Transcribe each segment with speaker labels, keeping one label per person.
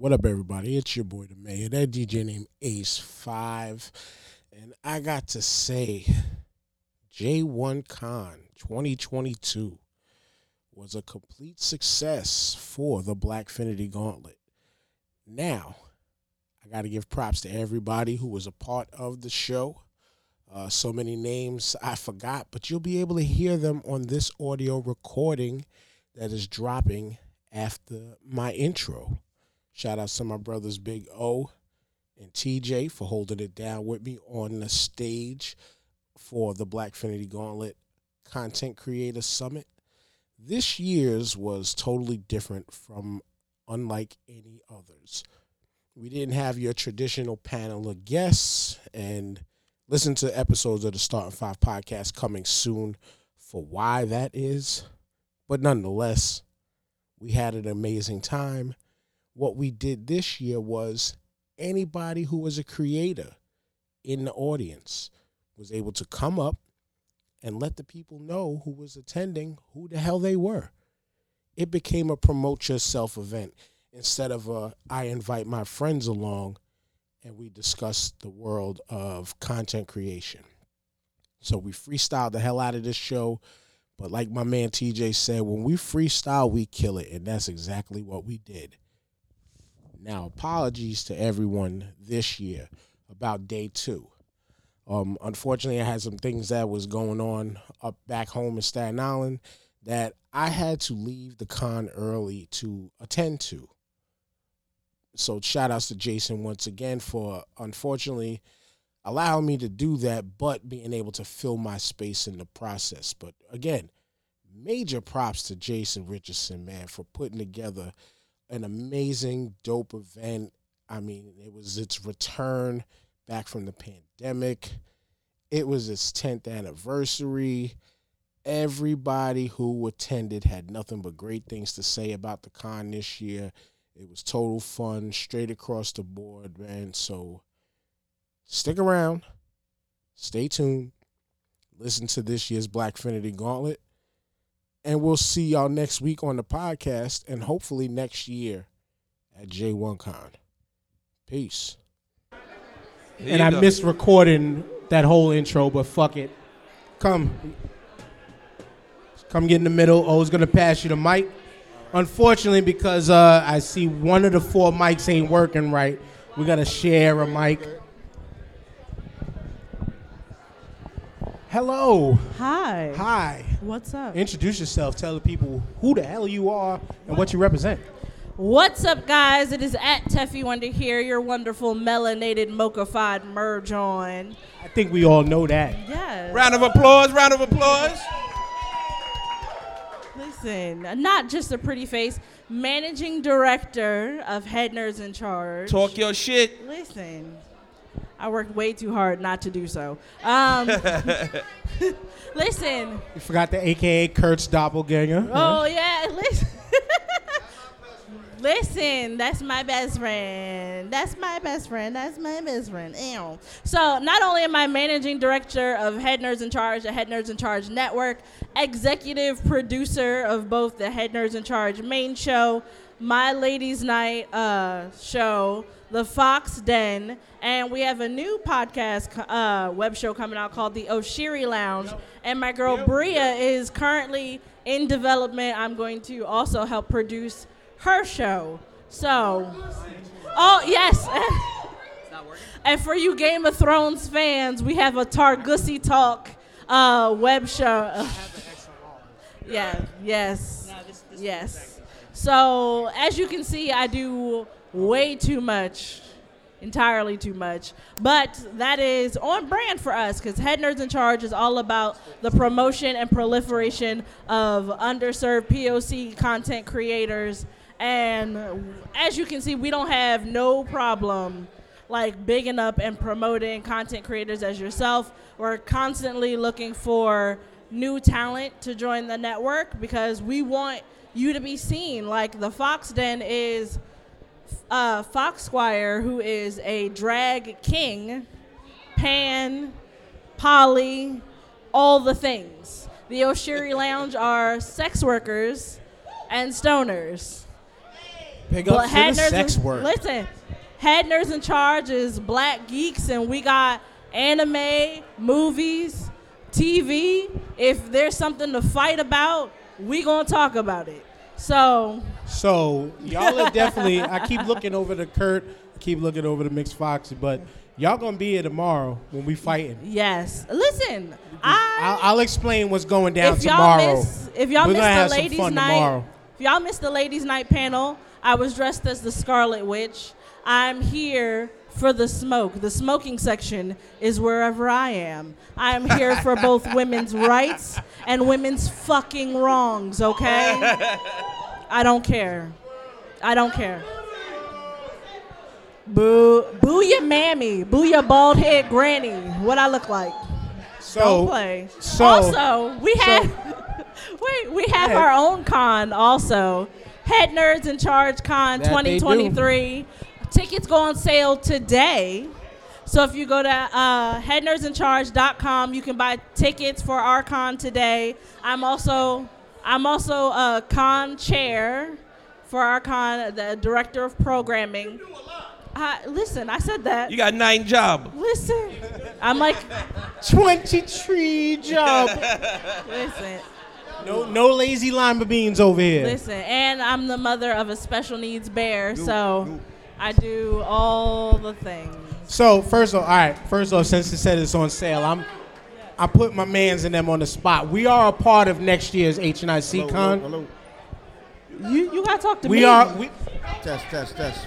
Speaker 1: What up, everybody? It's your boy, the mayor. That DJ named Ace Five, and I got to say, J1 Con 2022 was a complete success for the Blackfinity Gauntlet. Now, I got to give props to everybody who was a part of the show. Uh, so many names I forgot, but you'll be able to hear them on this audio recording that is dropping after my intro. Shout out to my brothers Big O and TJ for holding it down with me on the stage for the Blackfinity Gauntlet Content Creator Summit. This year's was totally different from unlike any others. We didn't have your traditional panel of guests and listen to episodes of the Starting Five podcast coming soon for why that is. But nonetheless, we had an amazing time. What we did this year was anybody who was a creator in the audience was able to come up and let the people know who was attending who the hell they were. It became a promote yourself event instead of a I invite my friends along and we discuss the world of content creation. So we freestyled the hell out of this show. But like my man TJ said, when we freestyle, we kill it. And that's exactly what we did. Now, apologies to everyone this year about day two. Um, unfortunately, I had some things that was going on up back home in Staten Island that I had to leave the con early to attend to so shout outs to Jason once again for unfortunately allowing me to do that, but being able to fill my space in the process. But again, major props to Jason Richardson, man, for putting together an amazing, dope event. I mean, it was its return back from the pandemic. It was its 10th anniversary. Everybody who attended had nothing but great things to say about the con this year. It was total fun, straight across the board, man. So stick around, stay tuned, listen to this year's Blackfinity Gauntlet, and we'll see y'all next week on the podcast, and hopefully next year at J1Con. Peace.
Speaker 2: and I missed recording that whole intro, but fuck it. Come. Come get in the middle. Oh, it's gonna pass you the mic. Unfortunately, because uh, I see one of the four mics ain't working right, we gotta share a mic. Hello.
Speaker 3: Hi.
Speaker 2: Hi.
Speaker 3: What's up?
Speaker 2: Introduce yourself. Tell the people who the hell you are and what you represent.
Speaker 3: What's up, guys? It is at Teffy Wonder here, your wonderful melanated mocha-fied merge on.
Speaker 2: I think we all know that.
Speaker 3: Yes.
Speaker 4: Round of applause, round of applause.
Speaker 3: Listen, not just a pretty face, managing director of Head Nerds in Charge.
Speaker 4: Talk your shit.
Speaker 3: Listen, I worked way too hard not to do so. Um, listen.
Speaker 2: You forgot the AKA Kurt's doppelganger.
Speaker 3: Oh yeah, listen. Listen, that's my best friend. That's my best friend. That's my best friend. Ew. So, not only am I managing director of Head Nerds in Charge, the Head Nerds in Charge network, executive producer of both the Head Nerds in Charge main show, My Ladies Night uh, show, The Fox Den, and we have a new podcast uh, web show coming out called The Oshiri Lounge. And my girl Bria is currently in development. I'm going to also help produce her show. So, oh yes. and for you Game of Thrones fans, we have a Targussy Talk uh, web show. yeah. Yes. yes. So as you can see, I do way too much. Entirely too much. But that is on brand for us because Head Nerds in Charge is all about the promotion and proliferation of underserved POC content creators and as you can see, we don't have no problem like bigging up and promoting content creators as yourself. We're constantly looking for new talent to join the network because we want you to be seen. Like the Fox Den is uh, Fox Squire, who is a drag king, pan, poly, all the things. The Oshiri Lounge are sex workers and stoners.
Speaker 1: Big ups to the sex
Speaker 3: in-
Speaker 1: work.
Speaker 3: Listen, Head Nerds in Charge is black geeks, and we got anime, movies, TV. If there's something to fight about, we gonna talk about it. So
Speaker 1: So y'all are definitely. I keep looking over the Kurt. I keep looking over the Mix Fox, but y'all gonna be here tomorrow when we fighting.
Speaker 3: yes, listen, I
Speaker 1: I'll, I'll explain what's going down
Speaker 3: if y'all
Speaker 1: tomorrow.
Speaker 3: miss if y'all
Speaker 1: We're have
Speaker 3: the ladies night,
Speaker 1: tomorrow.
Speaker 3: if y'all miss the ladies night panel, I was dressed as the Scarlet Witch. I'm here for the smoke. The smoking section is wherever I am. I am here for both women's rights and women's fucking wrongs, okay? I don't care. I don't care. Boo, boo your mammy, boo your bald head granny. What I look like?
Speaker 1: So
Speaker 3: Don't play.
Speaker 1: so-
Speaker 3: also, we had wait, we have our own con also. Head Nerds in Charge Con
Speaker 1: That they do.
Speaker 3: 2023. Tickets go on sale today. So if you go to uh, headnerdsincharge.com, you can buy tickets for our con today. I'm also I'm also a con chair for our con, the director of programming. Uh, listen, I said that.
Speaker 4: You got nine job.
Speaker 3: Listen, I'm like,
Speaker 1: 23 job.
Speaker 3: listen.
Speaker 1: no, no lazy lima beans over here.
Speaker 3: Listen, and I'm the mother of a special needs bear, so I do all the things.
Speaker 1: So first off, all right. First off, since it said it's on sale, I'm I put my man's and them on the spot. We are a part of next year's HNIC Con.
Speaker 2: Hello,
Speaker 3: You you gotta talk to
Speaker 1: We
Speaker 3: me.
Speaker 1: are we,
Speaker 2: Test, test, test.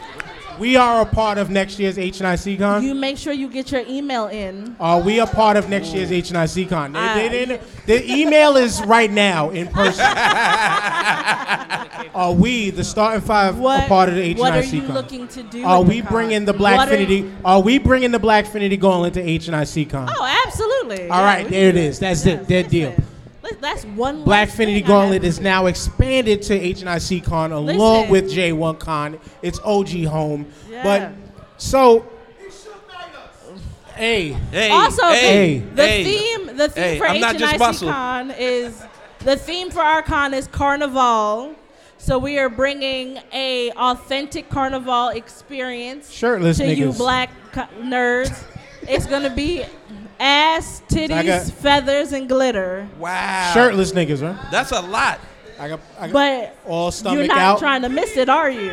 Speaker 1: We are a part of next year's HNIC Con.
Speaker 3: You make sure you get your email in.
Speaker 1: Are we a part of next year's HNIC Con? They- they didn't- the email is right now in person. are we, the starting five,
Speaker 3: What
Speaker 1: a part of the HNIC
Speaker 3: What are you
Speaker 1: Con?
Speaker 3: looking to do?
Speaker 1: Are we bringing the Black
Speaker 3: What are
Speaker 1: Are we bringing the Blackfinity Gauntlet to HNIC Con?
Speaker 3: Oh, absolutely.
Speaker 1: All
Speaker 3: Yeah,
Speaker 1: right, there it is. That's it. Dead deal.
Speaker 3: Li- That's one.
Speaker 1: Blackfinity
Speaker 3: thing I have
Speaker 1: Gauntlet is now expanded to HNIC Con along
Speaker 3: Listen.
Speaker 1: with J1 Con. It's OG home.
Speaker 3: Yeah.
Speaker 1: But so, hey,
Speaker 4: Hey,
Speaker 3: Also,
Speaker 4: hey,
Speaker 3: the, the
Speaker 4: hey.
Speaker 3: theme the theme
Speaker 4: Hey,
Speaker 3: for
Speaker 4: I'm not just
Speaker 3: HNIC. Con is the theme for our con is Carnival. So we are bringing a authentic Carnival experience
Speaker 1: shirtless
Speaker 3: to you black co- nerds. It's gonna be ass, titties,
Speaker 1: I got-
Speaker 3: feathers, and glitter.
Speaker 4: Wow.
Speaker 1: Shirtless niggas, right?
Speaker 4: That's a lot.
Speaker 1: I got, I got
Speaker 3: But
Speaker 1: all
Speaker 3: you're
Speaker 1: stomach
Speaker 3: not
Speaker 1: out,
Speaker 3: trying to miss it, are you?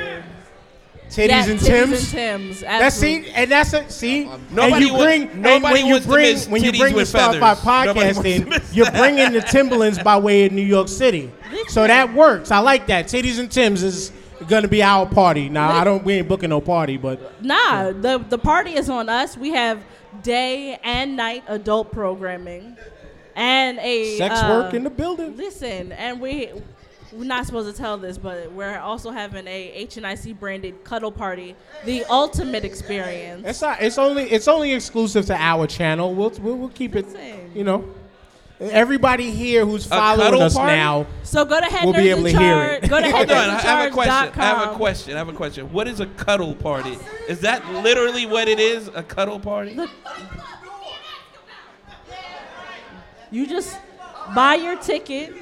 Speaker 1: titties
Speaker 3: Yeah,
Speaker 1: and
Speaker 3: titties
Speaker 1: Tims.
Speaker 3: and Tims.
Speaker 1: That's
Speaker 3: absolutely.
Speaker 1: see, and that's it. See, um, um,
Speaker 4: Nobody
Speaker 1: and you
Speaker 4: wa-
Speaker 1: bring, and
Speaker 4: nobody
Speaker 1: when you
Speaker 4: wants to
Speaker 1: bring,
Speaker 4: miss
Speaker 1: when you
Speaker 4: titties
Speaker 1: bring the
Speaker 4: with
Speaker 1: Star
Speaker 4: feathers. Nobody wants to
Speaker 1: podcasting, you're bringing the Timberlands by way of New York City. So that works. I like that. Titties and Tims is gonna be our party. Now I don't. We ain't booking no party, but
Speaker 3: Nah, the the party is on us. We have day and night adult programming, and a
Speaker 1: sex
Speaker 3: uh,
Speaker 1: work in the building.
Speaker 3: Listen, and we we're not supposed to tell this, but we're also having a HNIC branded cuddle party, the ultimate experience.
Speaker 1: It's not. It's only. It's only exclusive to our channel. We'll we'll, we'll keep it. You know, everybody here who's following us
Speaker 4: party?
Speaker 1: now.
Speaker 3: So go to Head
Speaker 1: We'll be able to hear
Speaker 3: Charge.
Speaker 1: it.
Speaker 3: Go to
Speaker 4: Hold on, I have a question. I have a question. I have a question. What is a cuddle party? Is that literally what it is? A cuddle party?
Speaker 3: You just buy your ticket.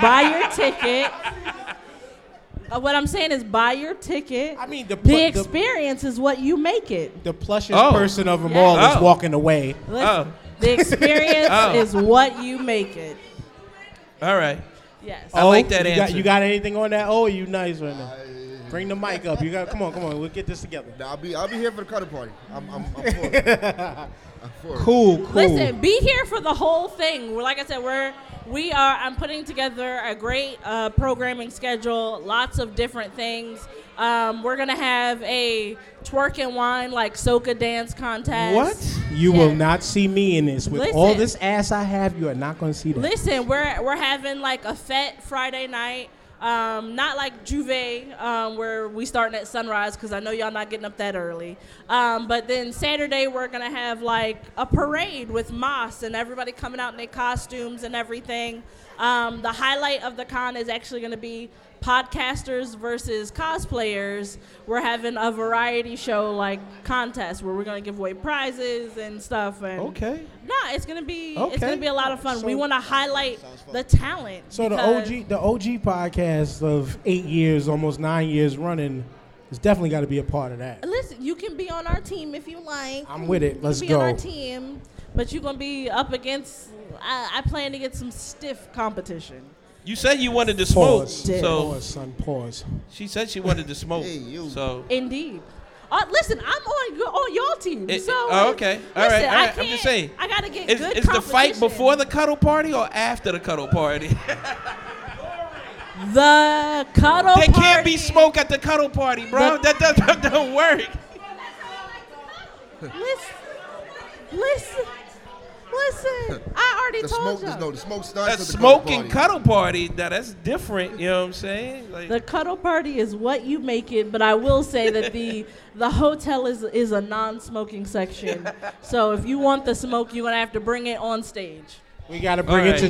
Speaker 3: buy your ticket. Uh, what I'm saying is buy your ticket.
Speaker 1: I mean, the
Speaker 3: the
Speaker 1: pl- the,
Speaker 3: experience is what you make it.
Speaker 1: the plushest
Speaker 4: Oh.
Speaker 1: person of them
Speaker 3: Yeah.
Speaker 1: all is
Speaker 4: Oh.
Speaker 1: walking away.
Speaker 3: Listen,
Speaker 4: Oh.
Speaker 3: The experience
Speaker 4: Oh.
Speaker 3: is what you make it.
Speaker 4: All right.
Speaker 3: Yes.
Speaker 4: I like that
Speaker 1: you Got,
Speaker 4: answer.
Speaker 1: you got anything on that? Oh, you nice right now. Bring the mic up. You got. Come on, come on. We'll get this together.
Speaker 2: Nah, I'll be I'll be here for the cuddle party. I'm I'm, I'm for it. I'm for it.
Speaker 1: Cool, cool.
Speaker 3: Listen, be here for the whole thing. We're like I said, we're we are. I'm putting together a great uh, programming schedule. Lots of different things. Um, we're gonna have a twerk and wine like soca dance contest.
Speaker 1: What? You
Speaker 3: Yeah.
Speaker 1: will not see me in this. With
Speaker 3: Listen.
Speaker 1: all this ass I have, you are not to see that.
Speaker 3: Listen, we're we're having like a fete Friday night. Um, not like J'ouvert, um, where we starting at sunrise because I know y'all not getting up that early. Um, but then Saturday we're gonna have like a parade with Moss and everybody coming out in their costumes and everything. Um, the highlight of the con is actually to be podcasters versus cosplayers. We're having a variety show like contest where we're going to give away prizes and stuff. And
Speaker 1: Okay.
Speaker 3: No, it's gonna be it's gonna be a lot of fun. we want to highlight the talent.
Speaker 1: So the OG, the OG podcast of eight years, almost nine years running, has definitely got to be a part of that.
Speaker 3: Listen, you can be on our team if you like.
Speaker 1: I'm with it. Let's
Speaker 3: can be on our
Speaker 1: go.
Speaker 3: team, but you're gonna be up against. I, I plan to get some stiff competition.
Speaker 4: You said you wanted to smoke,
Speaker 1: Pause.
Speaker 4: so
Speaker 1: Pause, son. Pause.
Speaker 4: she said she wanted to smoke.
Speaker 2: Hey, you.
Speaker 4: So
Speaker 3: Indeed. Uh, listen, I'm on your on your team.
Speaker 4: It-
Speaker 3: so
Speaker 4: oh, okay. All right,
Speaker 3: listen,
Speaker 4: all
Speaker 3: I
Speaker 4: right. I'm just saying.
Speaker 3: I gotta get
Speaker 4: is,
Speaker 3: good
Speaker 4: is the fight before the cuddle party or after the cuddle party?
Speaker 3: the cuddle
Speaker 4: there can't be smoke at the cuddle party, bro.
Speaker 3: The-
Speaker 4: that, that, that don't work.
Speaker 3: Listen, listen, listen. I already
Speaker 2: The
Speaker 3: told
Speaker 2: smoke,
Speaker 3: you.
Speaker 2: no, the smoke starts
Speaker 4: A
Speaker 2: at the
Speaker 4: smoking
Speaker 2: party.
Speaker 4: cuddle party, now that's different. You know what I'm saying? Like,
Speaker 3: The cuddle party is what you make it, but I will say that the the hotel is is a non-smoking section. So if you want the smoke, you're gonna have to bring it on stage.
Speaker 1: We got to bring
Speaker 4: All
Speaker 1: it to,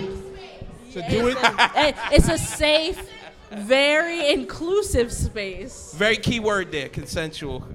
Speaker 1: to do it.
Speaker 3: It's a, it's a safe, very inclusive space.
Speaker 4: very key word there, consensual.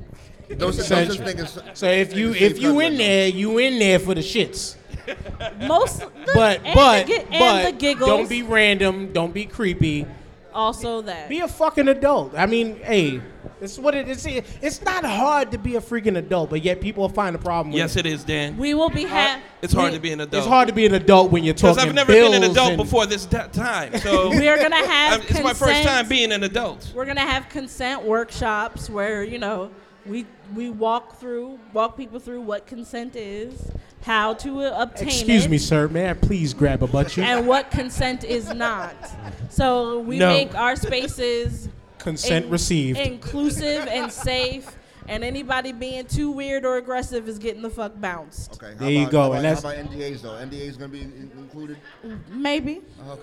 Speaker 2: No such, no such
Speaker 1: Essential.
Speaker 2: thing as.
Speaker 1: So if you
Speaker 2: Safe
Speaker 1: if you in there, you in there for the shits.
Speaker 3: Most,
Speaker 1: But
Speaker 3: and
Speaker 1: but
Speaker 3: the, and
Speaker 1: but
Speaker 3: the giggles.
Speaker 1: don't be random. Don't be creepy.
Speaker 3: also that.
Speaker 1: Be a fucking adult. I mean, hey, it's what it is. It's not hard to be a freaking adult, but yet people find a problem with
Speaker 4: Yes,
Speaker 1: it.
Speaker 4: it is, Dan.
Speaker 3: we will be ha-
Speaker 4: It's hard
Speaker 3: we-
Speaker 4: to be an adult.
Speaker 1: It's hard to be an adult when you're talking.
Speaker 4: because
Speaker 1: talking
Speaker 4: I've never been an adult before this da- time. So
Speaker 3: We are gonna have.
Speaker 4: I'm- it's my first time being an adult.
Speaker 3: We're gonna have consent workshops where you know we we walk through walk people through what consent is, how to uh, obtain
Speaker 1: Excuse
Speaker 3: it,
Speaker 1: me, sir. May I please grab a butt cheek?
Speaker 3: and what consent is not. So we
Speaker 4: No.
Speaker 3: make our spaces
Speaker 1: Consent
Speaker 3: in-
Speaker 1: received.
Speaker 3: inclusive and safe. And anybody being too weird or aggressive is getting the fuck bounced.
Speaker 2: Okay. how
Speaker 1: There you
Speaker 2: about-
Speaker 1: go,
Speaker 2: How
Speaker 1: and
Speaker 2: about,
Speaker 1: that's-
Speaker 2: how about NDAs though? NDAs gonna be in- included.
Speaker 3: Maybe
Speaker 2: Uh,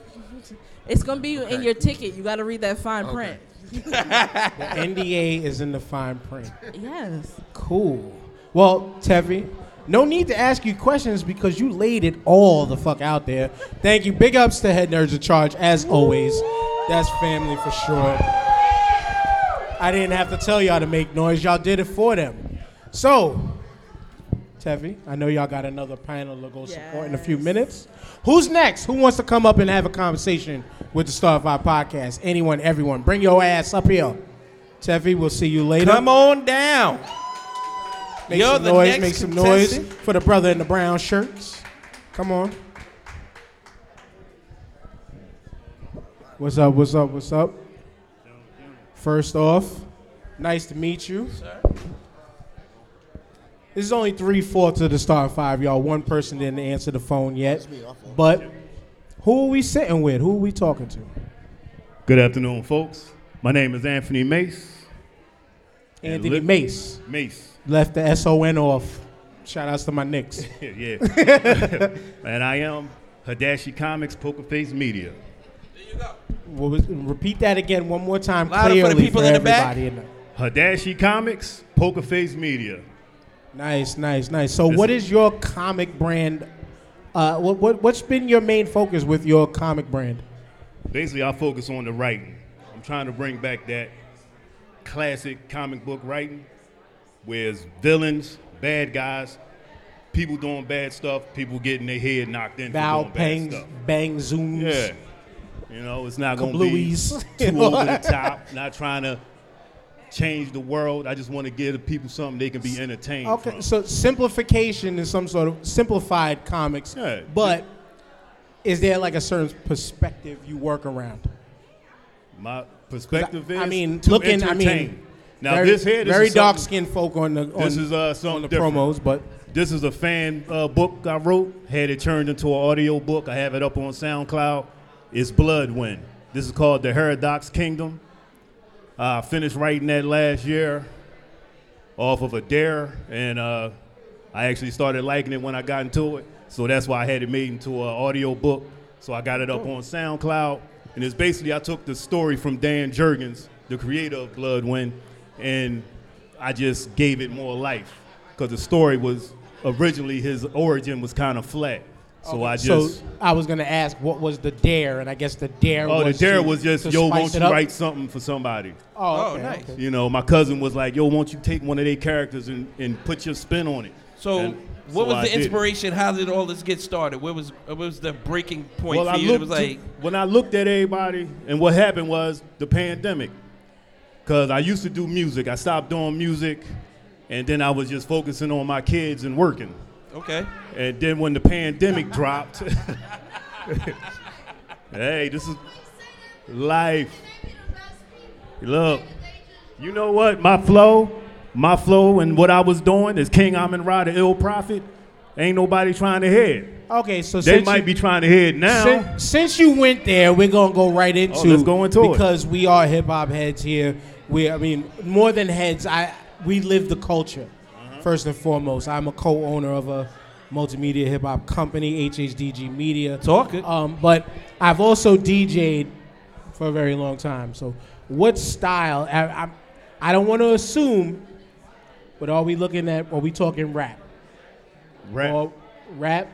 Speaker 3: it's gonna be in your ticket. You got to read that fine
Speaker 2: Okay.
Speaker 3: print.
Speaker 1: The NDA is in the fine print.
Speaker 3: Yes.
Speaker 1: Cool. Well, Tevi, no need to ask you questions because you laid it all the fuck out there. Thank you. Big ups to Head Nerds in Charge, as always. That's family for sure. I didn't have to tell y'all to make noise. Y'all did it for them. So, Tevi, I know y'all got another panel to go support in a few minutes. Who's next? Who wants to come up and have a conversation with the Star Five Podcast? Anyone, everyone. Bring your ass up here. Tevi, we'll see you later.
Speaker 4: Come on down.
Speaker 1: Make
Speaker 4: You're
Speaker 1: some
Speaker 4: the
Speaker 1: noise,
Speaker 4: next
Speaker 1: make some noise for the brother in the brown shirts. Come on. What's up, what's up, what's up? First off, nice to meet you. Sir. This is only three fourths of the star five, y'all. One person didn't answer the phone yet.
Speaker 2: That's me, my fault.
Speaker 1: But who are we sitting with? Who are we talking to?
Speaker 5: Good afternoon, folks. My name is Anthony Mace. And
Speaker 1: Anthony
Speaker 5: li-
Speaker 1: Mace.
Speaker 5: Mace.
Speaker 1: Left the SON off. Shout outs to my Knicks.
Speaker 5: yeah. and I am Hadashi Comics Poker Face Media.
Speaker 1: What was- repeat that again one more time
Speaker 4: Louder for the
Speaker 1: clearly
Speaker 4: people in the back.
Speaker 1: everybody in the-
Speaker 5: Hadashi Comics Poker Face Media.
Speaker 1: Nice, nice, nice. So,
Speaker 5: This-
Speaker 1: what is your comic brand? Uh, what, what what's been your main focus with your comic brand?
Speaker 5: Basically, I focus on the writing. I'm trying to bring back that classic comic book writing where it's villains, bad guys, people doing bad stuff, people getting their head knocked in
Speaker 1: Val
Speaker 5: for doing bad stuff.
Speaker 1: Bang Zooms.
Speaker 5: Yeah. You know, it's not going to be too over the top. Not trying to change the world. I just want to give the people something they can be entertained
Speaker 1: Okay,
Speaker 5: from.
Speaker 1: so simplification is some sort of simplified comics,
Speaker 5: Yeah.
Speaker 1: but is there like a certain perspective you work around?
Speaker 5: My perspective is
Speaker 1: I mean,
Speaker 5: to
Speaker 1: looking, I
Speaker 5: entertain.
Speaker 1: mean,
Speaker 5: now
Speaker 1: very,
Speaker 5: this here, this
Speaker 1: very
Speaker 5: is
Speaker 1: dark skinned folk on the on,
Speaker 5: This is uh,
Speaker 1: on the
Speaker 5: different.
Speaker 1: promos, but
Speaker 5: This is a fan uh, book I wrote. Had it turned into an audio book. I have it up on SoundCloud. It's Bloodwynd. This is called The Herodox Kingdom. Uh, I finished writing that last year off of a dare, and uh, I actually started liking it when I got into it. So that's why I had it made into an audio book. So I got it up on SoundCloud, and it's basically I took the story from Dan Jurgens, the creator of Bloodwynd, and I just gave it more life because the story was originally his origin was kind of flat. So I
Speaker 1: So
Speaker 5: just
Speaker 1: I was gonna ask, what was the dare? And I guess the dare.
Speaker 5: oh the
Speaker 1: was
Speaker 5: dare
Speaker 1: to-
Speaker 5: was just yo, won't you
Speaker 1: up?
Speaker 5: write something for somebody?
Speaker 1: Oh,
Speaker 4: Oh, nice.
Speaker 1: okay.
Speaker 5: You know, my cousin was like, yo, won't you take one of their characters and, and put your spin on it?
Speaker 4: So,
Speaker 5: And
Speaker 4: what
Speaker 5: so
Speaker 4: was
Speaker 5: I
Speaker 4: the
Speaker 5: did.
Speaker 4: inspiration? How did all this get started? What was what was the breaking point
Speaker 5: Well,
Speaker 4: for
Speaker 5: I
Speaker 4: you? It
Speaker 5: looked
Speaker 4: was like,
Speaker 5: when I looked at everybody, and what happened was the pandemic. Cause I used to do music. I stopped doing music, and then I was just focusing on my kids and working.
Speaker 4: okay,
Speaker 5: And then when the pandemic dropped, hey, this is life. Look, you know what? My flow, my flow, and what I was doing is King Amin Ra, the ill prophet. Ain't nobody trying to hear it.
Speaker 1: Okay, so
Speaker 5: They
Speaker 1: since
Speaker 5: might
Speaker 1: you,
Speaker 5: be trying to hear it now.
Speaker 1: Since, since you went there, we're gonna go right into.
Speaker 5: Oh, let's go into it.
Speaker 1: because we are hip hop heads here. We, I mean, more than heads, I we live the culture.
Speaker 5: Uh-huh.
Speaker 1: First and foremost, I'm a co-owner of a multimedia hip hop company, HHDG Media.
Speaker 4: Talk it.
Speaker 1: Um, but I've also DJ'd for a very long time. So, what style? I, I, I don't want to assume, but are we looking at? Are we talking rap?
Speaker 5: Rap.
Speaker 1: Or rap?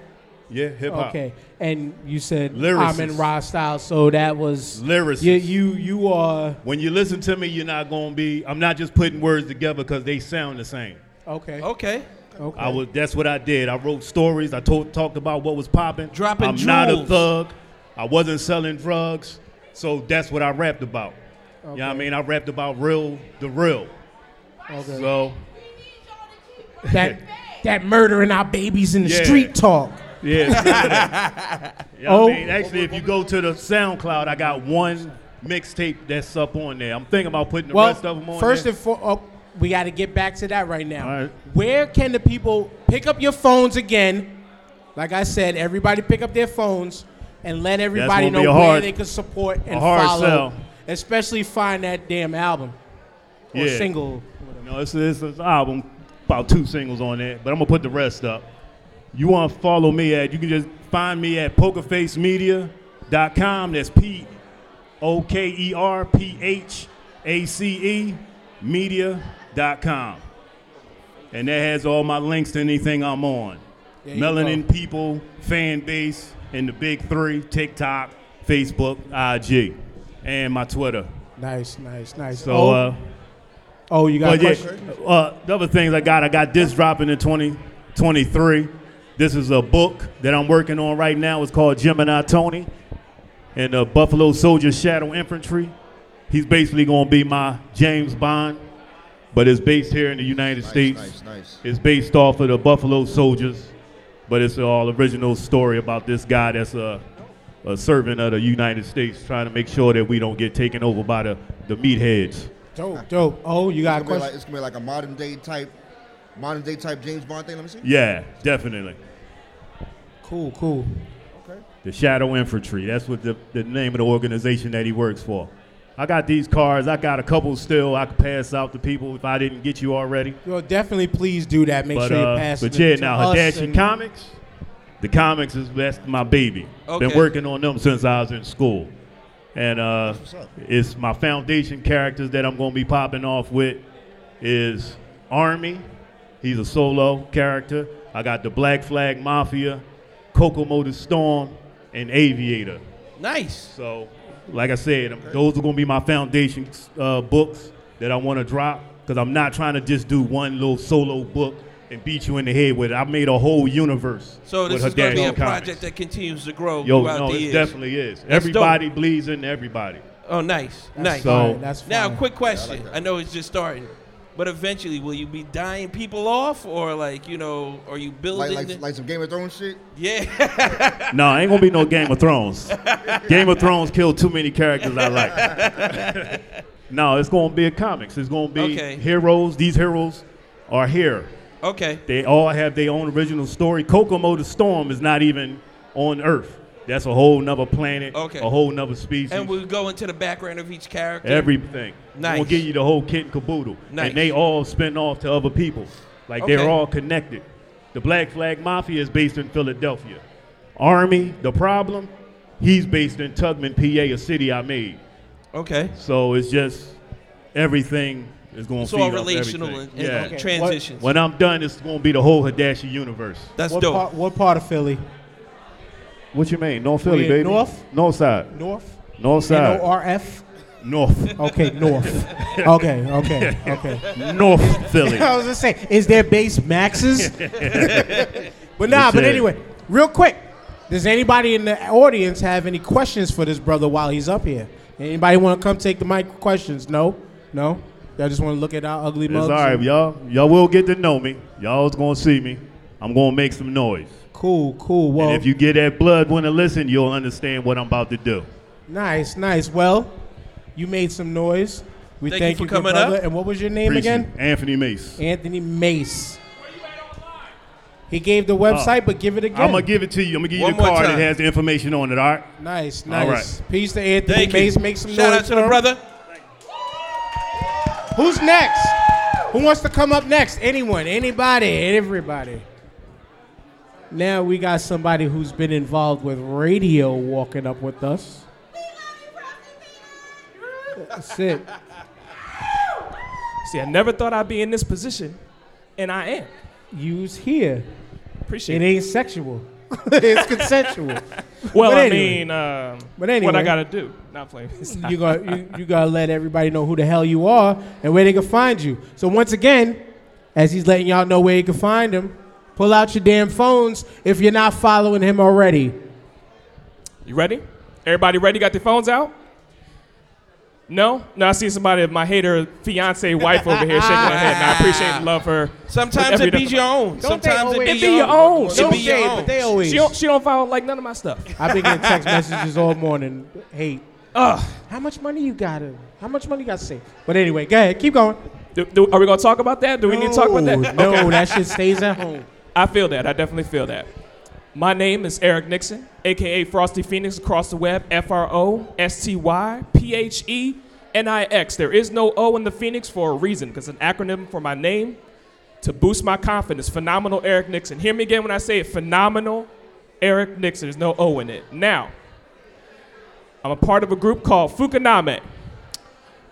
Speaker 5: Yeah, hip hop.
Speaker 1: Okay, and you said
Speaker 5: Lyricist.
Speaker 1: I'm in raw style, so that was
Speaker 5: Lyricist.
Speaker 1: You you you are
Speaker 5: When you listen to me, you're not gonna be. I'm not just putting words together because they sound the same.
Speaker 1: okay.
Speaker 4: okay,
Speaker 1: Okay.
Speaker 5: I was. That's what I did. I wrote stories. I told, talked about what was popping.
Speaker 4: Dropping
Speaker 5: I'm not a thug. I wasn't selling drugs. So that's what I rapped about. You know what I mean? I rapped about real, the real.
Speaker 1: okay.
Speaker 5: So
Speaker 1: that that murdering our babies in the
Speaker 5: Yeah.
Speaker 1: street talk.
Speaker 5: Yeah. it's none of that. You know
Speaker 1: Oh.
Speaker 5: I mean? Oh. Actually, if you go to the SoundCloud, I got one mixtape that's up on there. I'm thinking about putting the
Speaker 1: Well,
Speaker 5: rest of them on
Speaker 1: first
Speaker 5: there.
Speaker 1: and foremost, oh, we got to get back to that right now.
Speaker 5: Right.
Speaker 1: Where can the people pick up your phones again? Like I said, everybody pick up their phones and let everybody know
Speaker 5: be
Speaker 1: where
Speaker 5: hard-
Speaker 1: they can support and
Speaker 5: hard
Speaker 1: follow.
Speaker 5: sell.
Speaker 1: Especially find that damn album or
Speaker 5: Yeah.
Speaker 1: single.
Speaker 5: No, it's, it's an album, about two singles on it, but I'm gonna put the rest up. You want to follow me at, you can just find me at pokerphacemedia.com. That's P O K E R P H A C E media.com. And that has all my links to anything I'm on.
Speaker 1: You
Speaker 5: Melanin. People, fan base, and the big three TikTok, Facebook, IG, and my Twitter.
Speaker 1: Nice, nice, nice.
Speaker 5: So,
Speaker 1: oh,
Speaker 5: uh,
Speaker 1: oh, you got
Speaker 5: but
Speaker 1: a
Speaker 5: yeah, uh, the other things I got, I got this dropping in 2023. This is a book that I'm working on right now. It's called Gemini Tony and the Buffalo Soldier Shadow Infantry. He's basically going to be my James Bond, but it's based here in the United
Speaker 2: Nice,
Speaker 5: States.
Speaker 2: nice, nice.
Speaker 5: It's based off of the Buffalo Soldiers, but it's an all original story about this guy that's a, a servant of the United States trying to make sure that we don't get taken over by the, the meatheads.
Speaker 1: Dope, dope. Oh, you got a
Speaker 2: It's gonna, be like,
Speaker 1: question?
Speaker 2: it's gonna be like a modern day type, modern day type James Bond thing. Let me see.
Speaker 5: Yeah, definitely.
Speaker 1: Cool, cool.
Speaker 2: Okay.
Speaker 5: The Shadow Infantry. That's what the, the name of the organization that he works for. I got these cards. I got a couple still I could pass out to people if I didn't get you already.
Speaker 1: Well, definitely please do that. Make
Speaker 5: but
Speaker 1: sure you
Speaker 5: uh,
Speaker 1: pass
Speaker 5: but
Speaker 1: it
Speaker 5: yeah,
Speaker 1: to
Speaker 5: now
Speaker 1: us
Speaker 5: Hadashi
Speaker 1: and-
Speaker 5: Comics, the comics is that's my baby.
Speaker 4: Okay.
Speaker 5: Been working on them since I was in school, and uh, it's my foundation characters that I'm gonna be popping off with is Army. He's a solo character. I got the Black Flag Mafia, Kokomo the Storm, and Aviator.
Speaker 4: nice.
Speaker 5: So, like I said, those are going to be my foundation uh, books that I want to drop because I'm not trying to just do one little solo book and beat you in the head with it. I made a whole universe.
Speaker 4: So this
Speaker 5: with
Speaker 4: is going to be
Speaker 5: Hadashi
Speaker 4: a
Speaker 5: Comics.
Speaker 4: project that continues to grow
Speaker 5: Yo,
Speaker 4: throughout
Speaker 5: no,
Speaker 4: the
Speaker 5: it
Speaker 4: years.
Speaker 5: definitely is. Everybody bleeds into everybody.
Speaker 4: Oh, nice,
Speaker 1: That's
Speaker 4: nice.
Speaker 5: So-
Speaker 1: That's fine.
Speaker 4: Now, quick question.
Speaker 2: that.
Speaker 4: I know it's just starting, but eventually, will you be dying people off, or like you know, are you
Speaker 2: Like,
Speaker 4: building?
Speaker 2: like,
Speaker 4: the-
Speaker 2: like some Game of Thrones shit.
Speaker 4: yeah.
Speaker 5: No, ain't gonna be no Game of Thrones. Game of Thrones killed too many characters I like. no, it's gonna be a comics. It's gonna be
Speaker 4: Okay.
Speaker 5: heroes. These heroes are here.
Speaker 4: okay.
Speaker 5: They all have their own original story. Kokomo the Storm is not even on Earth. That's a whole nother planet,
Speaker 4: Okay.
Speaker 5: a whole nother species.
Speaker 4: And we'll go into the background of each character.
Speaker 5: Everything.
Speaker 4: Nice.
Speaker 5: We'll give you the whole kit and caboodle.
Speaker 4: Nice.
Speaker 5: And they all spin off to other people. Like
Speaker 4: Okay.
Speaker 5: they're all connected. The Black Flag Mafia is based in Philadelphia. Army, the problem, he's based in Tubman, PA, a city I made.
Speaker 4: Okay.
Speaker 5: So it's just everything is going to
Speaker 4: It's
Speaker 5: feed
Speaker 4: all
Speaker 5: off
Speaker 4: relational
Speaker 5: everything.
Speaker 4: and, and
Speaker 5: yeah.
Speaker 1: Okay.
Speaker 4: transitions.
Speaker 5: When I'm done, it's going to be the whole Hadashi universe.
Speaker 4: That's
Speaker 1: what
Speaker 4: dope.
Speaker 1: part, what part of Philly?
Speaker 5: What you mean? North Philly, baby.
Speaker 1: North?
Speaker 5: North side.
Speaker 1: North.
Speaker 5: North side.
Speaker 1: O R F.
Speaker 5: North.
Speaker 1: Okay, North. Okay, okay, okay.
Speaker 5: North Philly.
Speaker 1: I was gonna say, is there base maxes? but nah,
Speaker 5: That's
Speaker 1: but
Speaker 5: it.
Speaker 1: anyway, real quick, does anybody in the audience have any questions for this brother while he's up here? Anybody want to come take the mic? Questions? No, no. Y'all just want to look at our ugly
Speaker 5: It's all right, y'all. Y'all will get to know me. Y'all is gonna see me. I'm gonna make some noise.
Speaker 1: Cool, cool. Well,
Speaker 5: and if you get that Bloodwynd to listen, you'll understand what I'm about to do.
Speaker 1: nice, nice. Well, you made some noise. We
Speaker 4: Thank
Speaker 1: thank,
Speaker 4: you
Speaker 1: you,
Speaker 4: for
Speaker 1: good
Speaker 4: coming
Speaker 1: brother.
Speaker 4: up.
Speaker 1: And what was your name
Speaker 5: Appreciate
Speaker 1: again?
Speaker 5: Anthony Mace.
Speaker 1: Anthony Mace. He gave the uh, website, but give it again.
Speaker 5: I'm gonna give it to you. I'm gonna give you the card
Speaker 4: time.
Speaker 5: that has the information on it. All right.
Speaker 1: Nice, nice.
Speaker 5: right.
Speaker 1: Peace to Anthony
Speaker 4: Thank
Speaker 1: Mace.
Speaker 4: you.
Speaker 1: Make some
Speaker 4: Shout
Speaker 1: noise
Speaker 4: out to the
Speaker 1: him.
Speaker 4: brother.
Speaker 1: Who's next? Who wants to come up next? Anyone, anybody, everybody. Now we got somebody who's been involved with radio walking up with us. That's it.
Speaker 6: See, I never thought I'd be in this position, and I am.
Speaker 1: Use here.
Speaker 6: Appreciate
Speaker 1: It
Speaker 6: it.
Speaker 1: ain't sexual. it's consensual.
Speaker 6: Well,
Speaker 1: but
Speaker 6: I
Speaker 1: anyway.
Speaker 6: mean, um,
Speaker 1: But anyway.
Speaker 6: what I gotta do? Not playing.
Speaker 1: you got you, you gotta let everybody know who the hell you are and where they can find you. So once again, as he's letting y'all know where you can find him, pull out your damn phones if you're not following him already.
Speaker 6: You ready? Everybody ready? Got their phones out? No? No, I see somebody, my hater fiance wife over here shaking her head, and I appreciate and love her.
Speaker 4: Sometimes it be your own.
Speaker 1: Don't
Speaker 4: Sometimes it be
Speaker 6: be your own.
Speaker 4: It
Speaker 1: Don't
Speaker 4: be your own.
Speaker 1: but they always.
Speaker 6: She don't, she don't follow like none of my stuff.
Speaker 1: I've been getting text messages all morning. Hate.
Speaker 6: Ugh.
Speaker 1: How much money you got? to How much money you got to save? But anyway, go ahead. Keep going.
Speaker 6: Do, do- are we gonna talk about that? Do we need to talk about that?
Speaker 1: No,
Speaker 6: Okay.
Speaker 1: that shit stays at home.
Speaker 6: I feel that. I definitely feel that. My name is Eric Nixon, aka Frosty Phenix across the web. F R O S T Y P H E N I X. There is no O in the Phoenix for a reason, because an acronym for my name to boost my confidence. Phenomenal Eric Nixon. Hear me again when I say it. Phenomenal Eric Nixon. There's no O in it. Now, I'm a part of a group called Phucaname.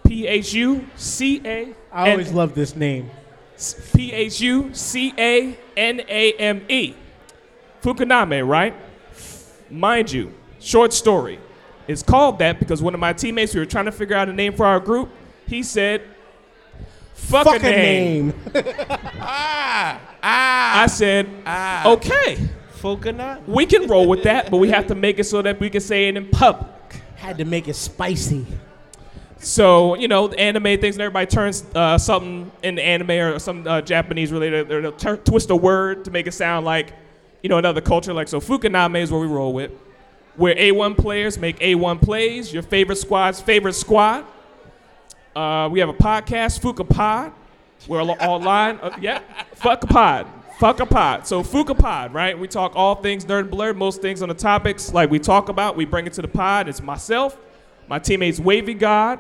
Speaker 6: P H U C A.
Speaker 1: I always love this name.
Speaker 6: P H U C A N A M E. Phucaname, right? Mind you, short story. It's called that because one of my teammates, we were trying to figure out a name for our group. He said, fuck,
Speaker 1: Fuck
Speaker 6: a name. Ah, ah. I said, okay,
Speaker 4: Phucaname.
Speaker 6: we can roll with that, but we have to make it so that we can say it in public.
Speaker 1: Had to make it spicy.
Speaker 6: So you know, anime things, and everybody turns uh, something in anime or some uh, Japanese related, they'll tur- twist a word to make it sound like, you know, another culture. Like so, Phucaname is what we roll with. Where A1 players make A1 plays. Your favorite squad's favorite squad. Uh, we have a podcast, Phuca Pod. We're online. Uh, yeah, fuck pod. Pod. So Phuca Pod, right? We talk all things nerd and blurred, most things on the topics like we talk about. We bring it to the pod. It's myself, my teammates Wavy God,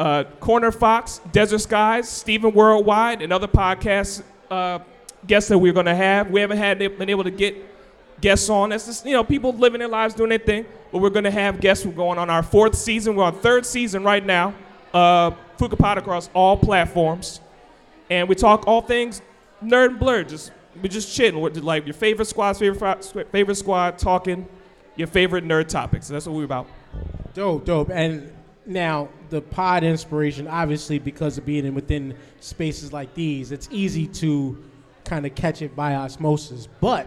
Speaker 6: uh, Corner Fox, Desert Skies, Stephen Worldwide, and other podcast uh, guests that we're going to have. We haven't had been able to get guests on. That's just you know people living their lives doing their thing. But we're going to have guests. We're going on our fourth season. We're on third season right now. Uh, Phucapod across all platforms, and we talk all things nerd and blurred. Just we just chitting with like your favorite squad's favorite favorite squad talking your favorite nerd topics. That's what we're about.
Speaker 1: Dope, dope. And now the pod inspiration, obviously, because of being in within spaces like these, it's easy to kind of catch it by osmosis. But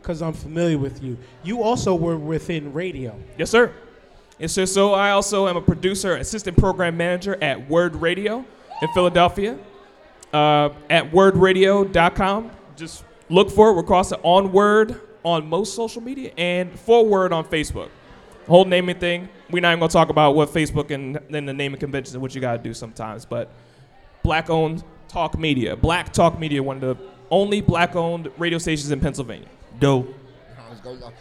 Speaker 1: because I'm familiar with you, you also were within radio.
Speaker 6: Yes, sir. Yes, sir. So I also am a producer, assistant program manager at WURD Radio in Philadelphia. Uh, at wurdradio.com. Just look for it. We're across it on Word on most social media and for Word on Facebook. Whole naming thing. We're not even gonna talk about what Facebook and then the naming conventions and what you gotta do sometimes. But black-owned talk media, Black Talk Media, one of the only black-owned radio stations in Pennsylvania.
Speaker 4: Dope.
Speaker 2: I was, gonna,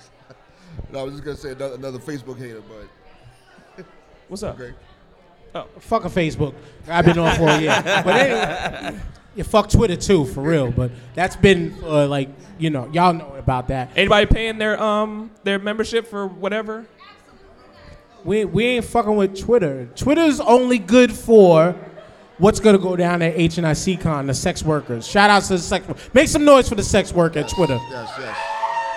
Speaker 2: I was just gonna say another, another Facebook hater, but
Speaker 6: What's up?
Speaker 2: okay.
Speaker 1: Fuck a Facebook. I've been on for a year. But anyway, you fuck Twitter too, for real. But that's been uh, like, you know, y'all know about that.
Speaker 6: Anybody paying their um their membership for whatever?
Speaker 1: We, we ain't fucking with Twitter. Twitter's only good for what's gonna go down at HNIC Con, the sex workers. Shout out to the sex Make some noise for the sex worker at Twitter.
Speaker 2: Yes, yes.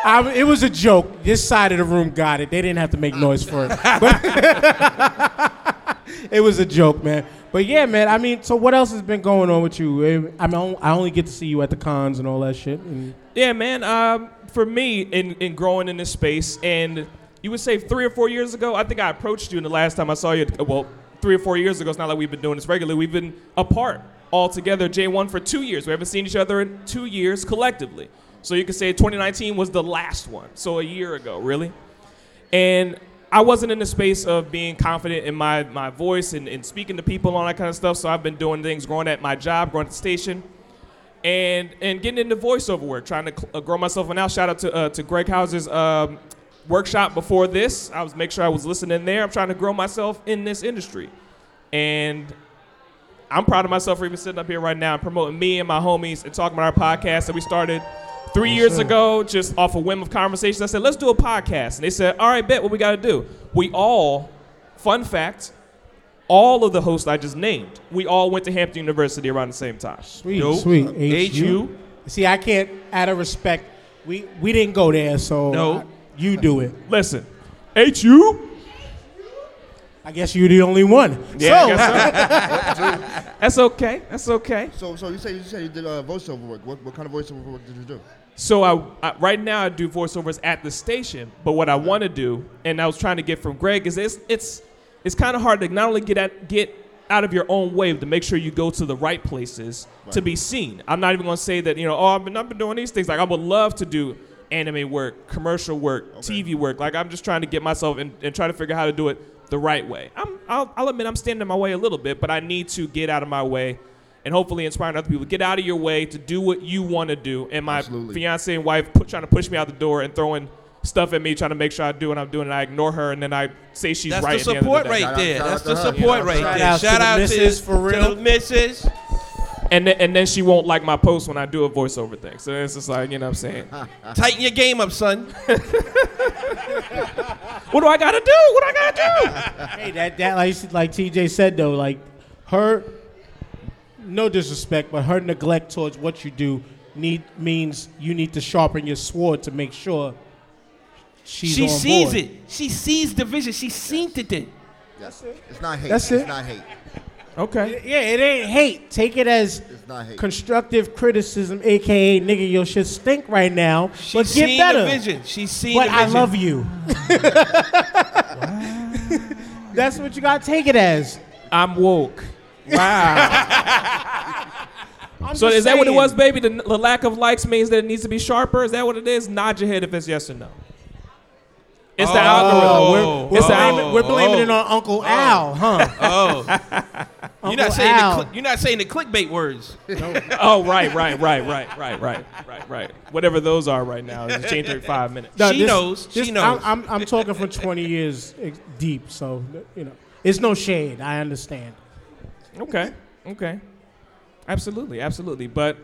Speaker 1: I, it was a joke. This side of the room got it. They didn't have to make noise for it. But it was a joke, man. But yeah, man. I mean, so what else has been going on with you? I mean, I only get to see you at the cons and all that shit. And
Speaker 6: Yeah, man. Um, for me, in, in growing in this space, and you would say three or four years ago, I think I approached you, and the last time I saw you, well, three or four years ago, it's not like we've been doing this regularly. We've been apart all together, J1 for two years. We haven't seen each other in two years collectively. So you could say 2019 was the last one. So a year ago, really. And I wasn't in the space of being confident in my, my voice and, and speaking to people and all that kind of stuff. So I've been doing things, growing at my job, growing at the station, and and getting into voiceover work, trying to cl- uh, grow myself. And now, shout out to uh, to Greg House's um, workshop before this. I was make sure I was listening there. I'm trying to grow myself in this industry, and I'm proud of myself for even sitting up here right now and promoting me and my homies and talking about our podcast that we started three years ago, just off a whim of conversation. I said, let's do a podcast. And they said, all right, bet what we got to do. We all, fun fact, all of the hosts I just named, we all went to Hampton University around the same time.
Speaker 1: sweet,
Speaker 4: Nope.
Speaker 1: sweet.
Speaker 4: HU.
Speaker 1: See, I can't, out of respect, we we didn't go there, so
Speaker 4: No.
Speaker 1: I- you do it.
Speaker 6: Listen, HU?
Speaker 1: I guess you're the only one.
Speaker 6: Yeah,
Speaker 1: so,
Speaker 6: I guess so. That's okay. That's okay.
Speaker 2: So, so you say you said you did uh, voiceover work. What, what kind of voiceover work did you do?
Speaker 6: So I, I right now I do voiceovers at the station, but what I want to do, and I was trying to get from Greg, is it's it's it's kind of hard to not only get at, get out of your own way to make sure you go to the right places to be seen. I'm not even going to say that you know oh I've been I've been doing these things. Like I would love to do anime work, commercial work, TV work. Like I'm just trying to get myself and, and try to figure out how to do it the right way. I'm I'll, I'll admit I'm standing in my way a little bit, but I need to get out of my way. And hopefully inspiring other people. To get out of your way to do what you want to do. And my
Speaker 2: Absolutely.
Speaker 6: fiance and wife put, trying to push me out the door and throwing stuff at me, trying to make sure I do what I'm doing, and I ignore her, and then I say she's
Speaker 4: That's
Speaker 6: right.
Speaker 4: the
Speaker 6: at the end of
Speaker 4: support
Speaker 6: the day.
Speaker 4: right there. That's the support
Speaker 2: Yeah.
Speaker 4: right
Speaker 1: Shout
Speaker 4: there.
Speaker 1: out to
Speaker 4: Shout
Speaker 1: the
Speaker 4: out to,
Speaker 1: missus, for real.
Speaker 4: to the missus.
Speaker 6: And then, and then she won't like my post when I do a voiceover thing. So it's just like, you know what I'm saying?
Speaker 4: Tighten your game up, son.
Speaker 6: what do I gotta do? What do I gotta do?
Speaker 1: hey, that that like like TJ said though, like her, no disrespect, but her neglect towards what you do need means you need to sharpen your sword to make sure she's on board.
Speaker 4: she
Speaker 1: on
Speaker 4: sees
Speaker 1: board.
Speaker 4: it. She sees the vision. She seen it.
Speaker 2: Yes. That's it. It's not hate.
Speaker 1: That's it.
Speaker 2: it's
Speaker 1: it.
Speaker 2: not hate.
Speaker 6: Okay.
Speaker 1: Yeah, it ain't hate. Take it as
Speaker 2: It's not hate.
Speaker 1: constructive criticism, aka nigga, your shit stink right now.
Speaker 4: She
Speaker 1: but
Speaker 4: seen
Speaker 1: get better.
Speaker 4: the vision. She seen
Speaker 1: But
Speaker 4: the
Speaker 1: I
Speaker 4: vision.
Speaker 1: love you. That's what you gotta take it as.
Speaker 6: I'm woke. Wow.
Speaker 1: I'm
Speaker 6: so
Speaker 1: just
Speaker 6: is that what it
Speaker 1: saying.
Speaker 6: was, baby? The, the lack of likes means that it needs to be sharper? Is that what it is? Nod your head if it's yes or no. It's the
Speaker 4: Oh.
Speaker 6: algorithm.
Speaker 1: Oh, we're, we're,
Speaker 6: It's the
Speaker 1: blaming,
Speaker 6: al-
Speaker 1: we're blaming
Speaker 4: oh.
Speaker 1: it on Uncle oh. Al, huh?
Speaker 4: Oh,
Speaker 1: Uncle
Speaker 4: you're not saying
Speaker 1: Al.
Speaker 4: the cli- you're not saying the clickbait words.
Speaker 6: Oh, right, right, right, right, right, right, right, right. Whatever those are right now. It's changed every five minutes.
Speaker 1: No,
Speaker 4: She knows. She knows.
Speaker 1: I'm, I'm, I'm talking for 20 years ex- deep, so you know, it's no shade. I understand.
Speaker 6: Okay. Okay. Absolutely. Absolutely. But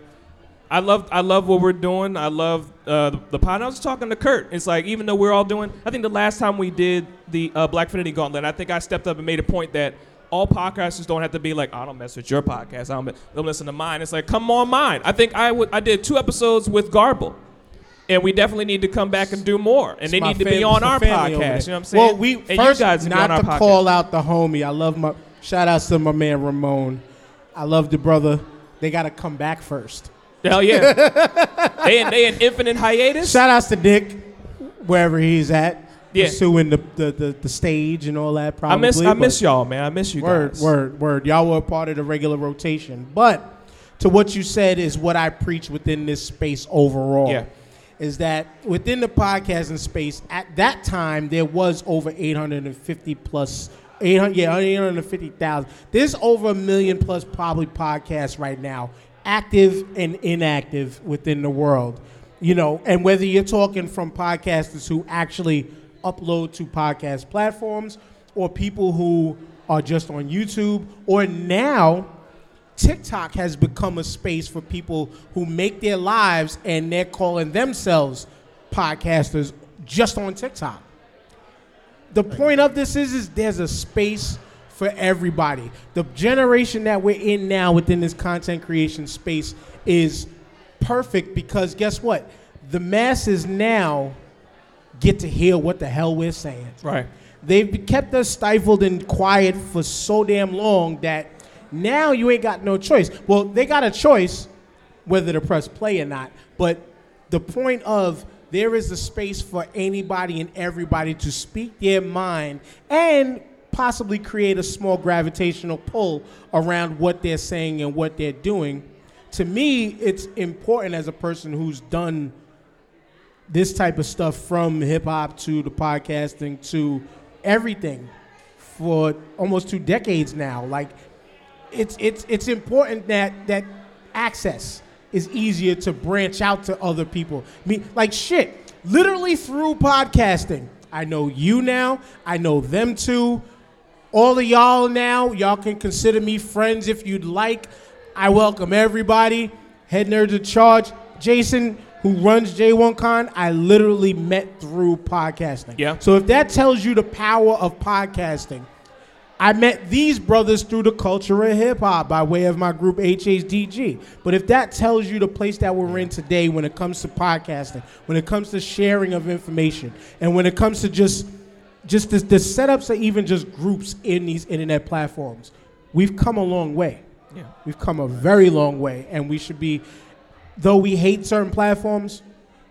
Speaker 6: I love I love what we're doing. I love uh, the, the pod. And I was talking to Kurt. It's like even though we're all doing, I think the last time we did the uh, Blackfinity Gauntlet, I think I stepped up and made a point that all podcasters don't have to be like, I don't mess with your podcast. I don't, don't listen to mine. It's like, come on mine. I think I would. I did two episodes with Garble. And we definitely need to come back and do more. And they need to
Speaker 1: fam-
Speaker 6: be on our podcast. You know what I'm saying?
Speaker 1: Well, we
Speaker 6: and
Speaker 1: first
Speaker 6: you guys need to be
Speaker 1: not to
Speaker 6: podcast.
Speaker 1: call out the homie. I love my shout outs to my man Ramon. I love the brother. They got to come back first.
Speaker 6: Hell yeah. they in, they in infinite hiatus.
Speaker 1: Shout outs to Dick, wherever he's at,
Speaker 6: Yeah.
Speaker 1: pursuing the, the, the, the stage and all that. Probably.
Speaker 6: I miss I miss y'all, man. I miss you
Speaker 1: Word,
Speaker 6: guys.
Speaker 1: word, word. Y'all were a part of the regular rotation. But to what you said is what I preach within this space overall.
Speaker 6: Yeah.
Speaker 1: Is that within the podcasting space, at that time, there was over 850 plus, 800, yeah, 850,000. There's over a million plus probably podcasts right now, active and inactive within the world. You know, and whether you're talking from podcasters who actually upload to podcast platforms or people who are just on YouTube, or now TikTok has become a space for people who make their lives and they're calling themselves podcasters just on TikTok. The point of this is, is there's a space for everybody. The generation that we're in now within this content creation space is perfect because guess what? the masses now get to hear what the hell we're saying.
Speaker 6: Right.
Speaker 1: They've kept us stifled and quiet for so damn long that now you ain't got no choice. Well, they got a choice whether to press play or not, but the point of there is a space for anybody and everybody to speak their mind and possibly create a small gravitational pull around what they're saying and what they're doing. To me, it's important as a person who's done this type of stuff from hip hop to the podcasting to everything for almost two decades now. Like it's it's it's important that that access is easier to branch out to other people. Me like shit, literally through podcasting. I know you now, I know them too. All of y'all now, y'all can consider me friends if you'd like. I welcome everybody. Head nerds in charge. Jason, who runs J1Con, I literally met through podcasting.
Speaker 6: Yeah.
Speaker 1: So if that tells you the power of podcasting, I met these brothers through the culture of hip hop by way of my group HHDG. But if that tells you the place that we're in today when it comes to podcasting, when it comes to sharing of information, and when it comes to just just the, the setups of even just groups in these internet platforms, we've come a long way.
Speaker 6: Yeah.
Speaker 1: We've come a very long way, and we should be, though we hate certain platforms,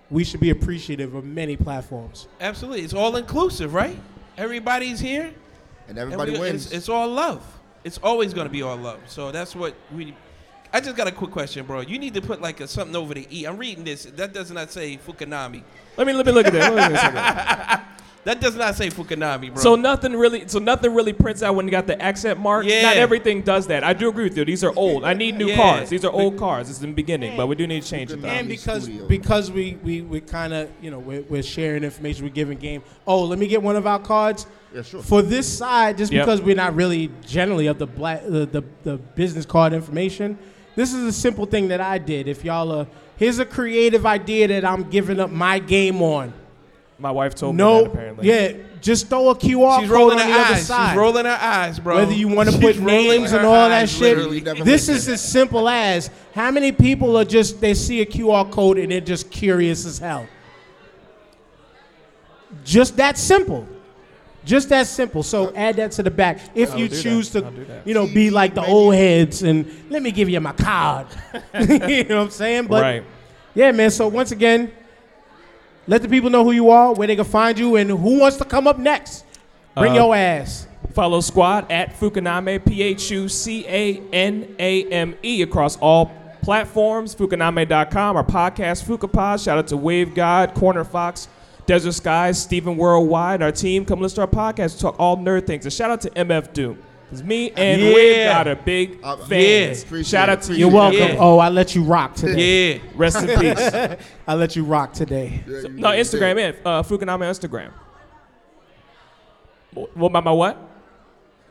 Speaker 1: we should be appreciative of many platforms.
Speaker 4: Absolutely. It's all inclusive, right? Everybody's here.
Speaker 2: And
Speaker 4: and
Speaker 2: everybody
Speaker 4: we-
Speaker 2: wins.
Speaker 4: It's, it's all love. It's always going to be all love. So that's what we. I just got a quick question, bro. You need to put like a, something over the eat. I'm reading this. That does not say Fukunami.
Speaker 6: Let me let me look at that. Let me look at that.
Speaker 4: That does not say Fukunami, bro.
Speaker 6: So nothing really, so nothing really prints out when you got the accent mark.
Speaker 4: Yeah.
Speaker 6: Not everything does that. I do agree with you. These are old. I need new
Speaker 4: Yeah.
Speaker 6: cars. These are old cars. It's in the beginning, but we do need to change it.
Speaker 1: And because
Speaker 2: Studio.
Speaker 1: because we we, we kind of you know we're, we're sharing information, we're giving game. Oh, let me get one of our cards.
Speaker 2: Yeah, sure.
Speaker 1: For this side, just
Speaker 6: Yep.
Speaker 1: because we're not really generally of the black the, the the business card information, this is a simple thing that I did. If y'all are here's a creative idea that I'm giving up my game on.
Speaker 6: My wife told me
Speaker 1: No,
Speaker 6: that apparently.
Speaker 1: yeah, just throw a QR
Speaker 4: She's
Speaker 1: code
Speaker 4: rolling
Speaker 1: on
Speaker 4: her
Speaker 1: the other
Speaker 4: eyes.
Speaker 1: side.
Speaker 4: She's rolling her eyes, bro.
Speaker 1: Whether you want to put names and all that
Speaker 4: eyes,
Speaker 1: shit, this is as simple as how many people are just they see a QR code and they're just curious as hell. Just that simple. Just that simple. So add that to the back if
Speaker 6: I'll
Speaker 1: you
Speaker 6: do that.
Speaker 1: choose to,
Speaker 6: I'll do that.
Speaker 1: you know, be like the old heads and let me give you my card. you know what I'm saying? But
Speaker 6: right.
Speaker 1: yeah, man. So once again, let the people know who you are, where they can find you, and who wants to come up next. Bring
Speaker 6: Uh,
Speaker 1: your ass.
Speaker 6: Follow Squad at Phucaname, P H U C A N A M E, across all platforms. Phucaname.com, our podcast, Phucapod. Shout out to Wave God, Corner Fox, Desert Skies, Stephen Worldwide, our team. Come listen to our podcast. We talk all nerd things. And shout out to MF Doom. Because me and
Speaker 4: Yeah.
Speaker 6: Wave God are big
Speaker 2: Uh,
Speaker 6: fans.
Speaker 4: yeah.
Speaker 6: Shout out to you.
Speaker 1: You're welcome.
Speaker 4: Yeah.
Speaker 1: Oh, I let you rock today.
Speaker 4: Yeah.
Speaker 6: Rest in peace.
Speaker 1: I let you rock today.
Speaker 2: Yeah, you
Speaker 6: No,
Speaker 2: did.
Speaker 6: Instagram, man. Uh, Phucaname Instagram. What about my what?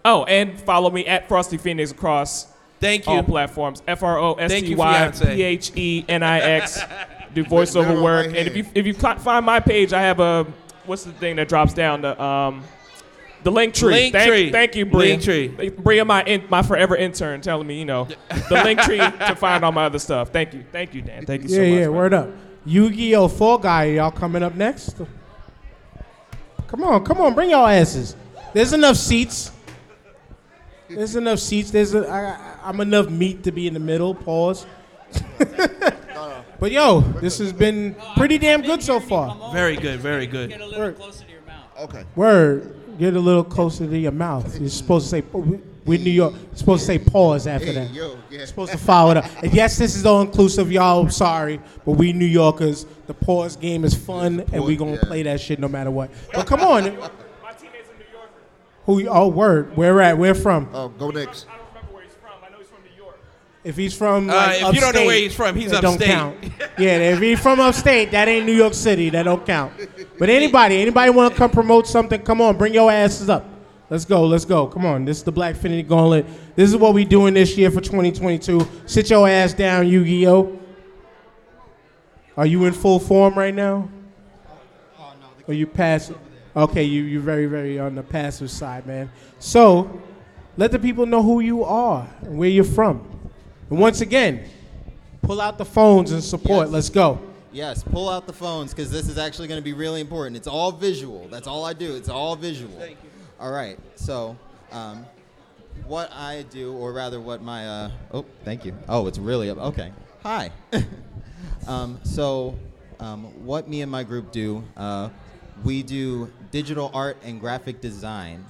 Speaker 6: Oh, and follow me at Frosty Phenix across
Speaker 4: Thank you.
Speaker 6: all platforms. F R O S
Speaker 4: Thank
Speaker 6: T
Speaker 4: you,
Speaker 6: Y
Speaker 4: fiance.
Speaker 6: P H E N I X. Do voiceover
Speaker 2: Never
Speaker 6: work. And if you if you find my page, I have a what's the thing that drops down the um the link tree.
Speaker 4: Link
Speaker 6: thank,
Speaker 4: tree.
Speaker 6: thank you, Bria.
Speaker 4: Link tree.
Speaker 6: Bria, my in, my forever intern, telling me you know the link tree to find all my other stuff. Thank you, thank you, Dan. Thank you so
Speaker 1: yeah,
Speaker 6: much.
Speaker 1: yeah,
Speaker 6: man.
Speaker 1: word up. Yu-Gi-Oh! Fall Guy, y'all coming up next? Come on, come on, bring y'all asses. There's enough seats. There's enough seats. There's a, I, I'm enough meat to be in the middle. Pause. but yo, this has been pretty damn good so far.
Speaker 4: Very good. Very good.
Speaker 7: Get a little closer to your mouth.
Speaker 2: Okay.
Speaker 1: Word, get a little closer to your mouth. You're supposed to say, we're New York. You're supposed to say pause after
Speaker 2: Hey,
Speaker 1: that.
Speaker 2: yo, yeah.
Speaker 1: supposed to follow it up. And yes, this is all inclusive, y'all. I'm sorry, but we New Yorkers, the pause game is fun, and we gonna
Speaker 2: yeah.
Speaker 1: play that shit no matter what. But come on, My teammates in New York. who? Oh, word. Where at? Where from?
Speaker 2: Oh, go next.
Speaker 1: If he's from,
Speaker 4: Uh,
Speaker 1: like,
Speaker 4: if you don't know
Speaker 1: upstate,
Speaker 4: where he's from, he's
Speaker 1: that don't
Speaker 4: upstate.
Speaker 1: count. yeah, if he's from upstate, that ain't New York City. That don't count. But anybody, anybody want to come promote something? Come on, bring your asses up. Let's go, let's go. Come on, this is the Blackfinity Gauntlet. This is what we doing this year for 2022. Sit your ass down, Yu-Gi-Oh. Are you in full form right now? Or you passive? Okay, you you very very on the passive side, man. So, let the people know who you are and where you're from. And once again, pull out the phones and support. Let's go.
Speaker 7: Yes, pull out the phones because this is actually going to be really important. It's all visual. That's all I do. It's all visual.
Speaker 4: Thank you.
Speaker 7: All right. So, um, what I do, or rather, what my uh, oh, thank you. Oh, it's really up. Okay. Hi. um, so, um, what me and my group do, uh, we do digital art and graphic design,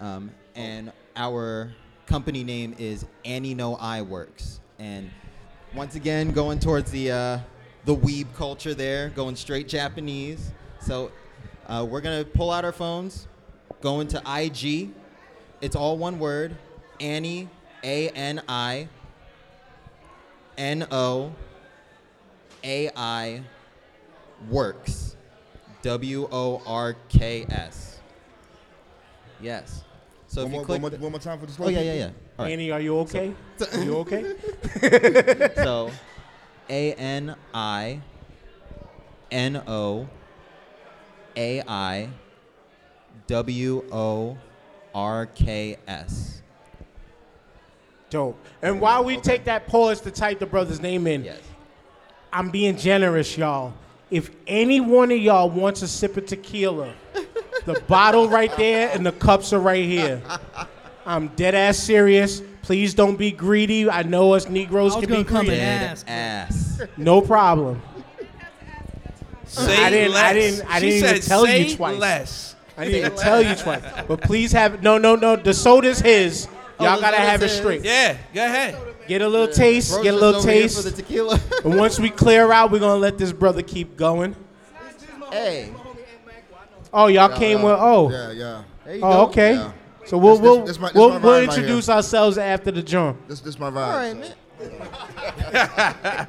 Speaker 7: um, and our company name is Ani No Ai Works. And once again, going towards the uh, the weeb culture there, going straight Japanese. So, uh, we're gonna pull out our phones, go into IG. It's all one word. Annie, A N I, N O, A I, works. W O R K S. Yes. So
Speaker 2: one,
Speaker 7: if you
Speaker 2: more,
Speaker 7: click.
Speaker 2: one, more,
Speaker 7: the-
Speaker 2: one more time for the
Speaker 7: oh yeah, yeah, yeah. All right.
Speaker 1: Annie, are you okay? Are you okay?
Speaker 7: so A N I N O A I W O R K S.
Speaker 1: Dope. And while we take that pause to type the brother's name in,
Speaker 7: Yes.
Speaker 1: I'm being generous, y'all. If any one of y'all wants a sip of tequila, the bottle right there and the cups are right here. I'm dead ass serious. Please don't be greedy. I know us Negroes
Speaker 8: I was
Speaker 1: can be
Speaker 8: gonna come
Speaker 1: greedy.
Speaker 8: and
Speaker 7: Dead
Speaker 8: ask.
Speaker 7: ass.
Speaker 1: No problem.
Speaker 4: Say
Speaker 1: I didn't-
Speaker 4: less.
Speaker 1: I didn't- I
Speaker 4: she
Speaker 1: didn't even
Speaker 4: said,
Speaker 1: tell you twice.
Speaker 4: less.
Speaker 1: I didn't even tell you twice. But please have no, no, no. The soda's his. Oh, Y'all
Speaker 7: Oh, the
Speaker 1: gotta
Speaker 7: soda's
Speaker 1: have it
Speaker 7: his.
Speaker 1: straight.
Speaker 4: Yeah, go ahead.
Speaker 1: Get a little taste.
Speaker 7: Bro's
Speaker 1: Get a
Speaker 7: just
Speaker 1: little
Speaker 7: over here
Speaker 1: taste.
Speaker 7: for the tequila.
Speaker 1: And once we clear out, we're gonna let this brother keep going.
Speaker 7: hey,
Speaker 1: Oh, y'all
Speaker 2: Yeah,
Speaker 1: came
Speaker 2: yeah.
Speaker 1: with oh.
Speaker 2: Yeah, yeah.
Speaker 1: Oh,
Speaker 7: go.
Speaker 1: okay.
Speaker 2: Yeah.
Speaker 1: So we'll we'll
Speaker 2: this- this my- this
Speaker 1: we'll, we'll
Speaker 2: vibe right
Speaker 1: introduce ourselves after the jump.
Speaker 2: This this my vibe.
Speaker 7: All right,
Speaker 2: so.
Speaker 7: man.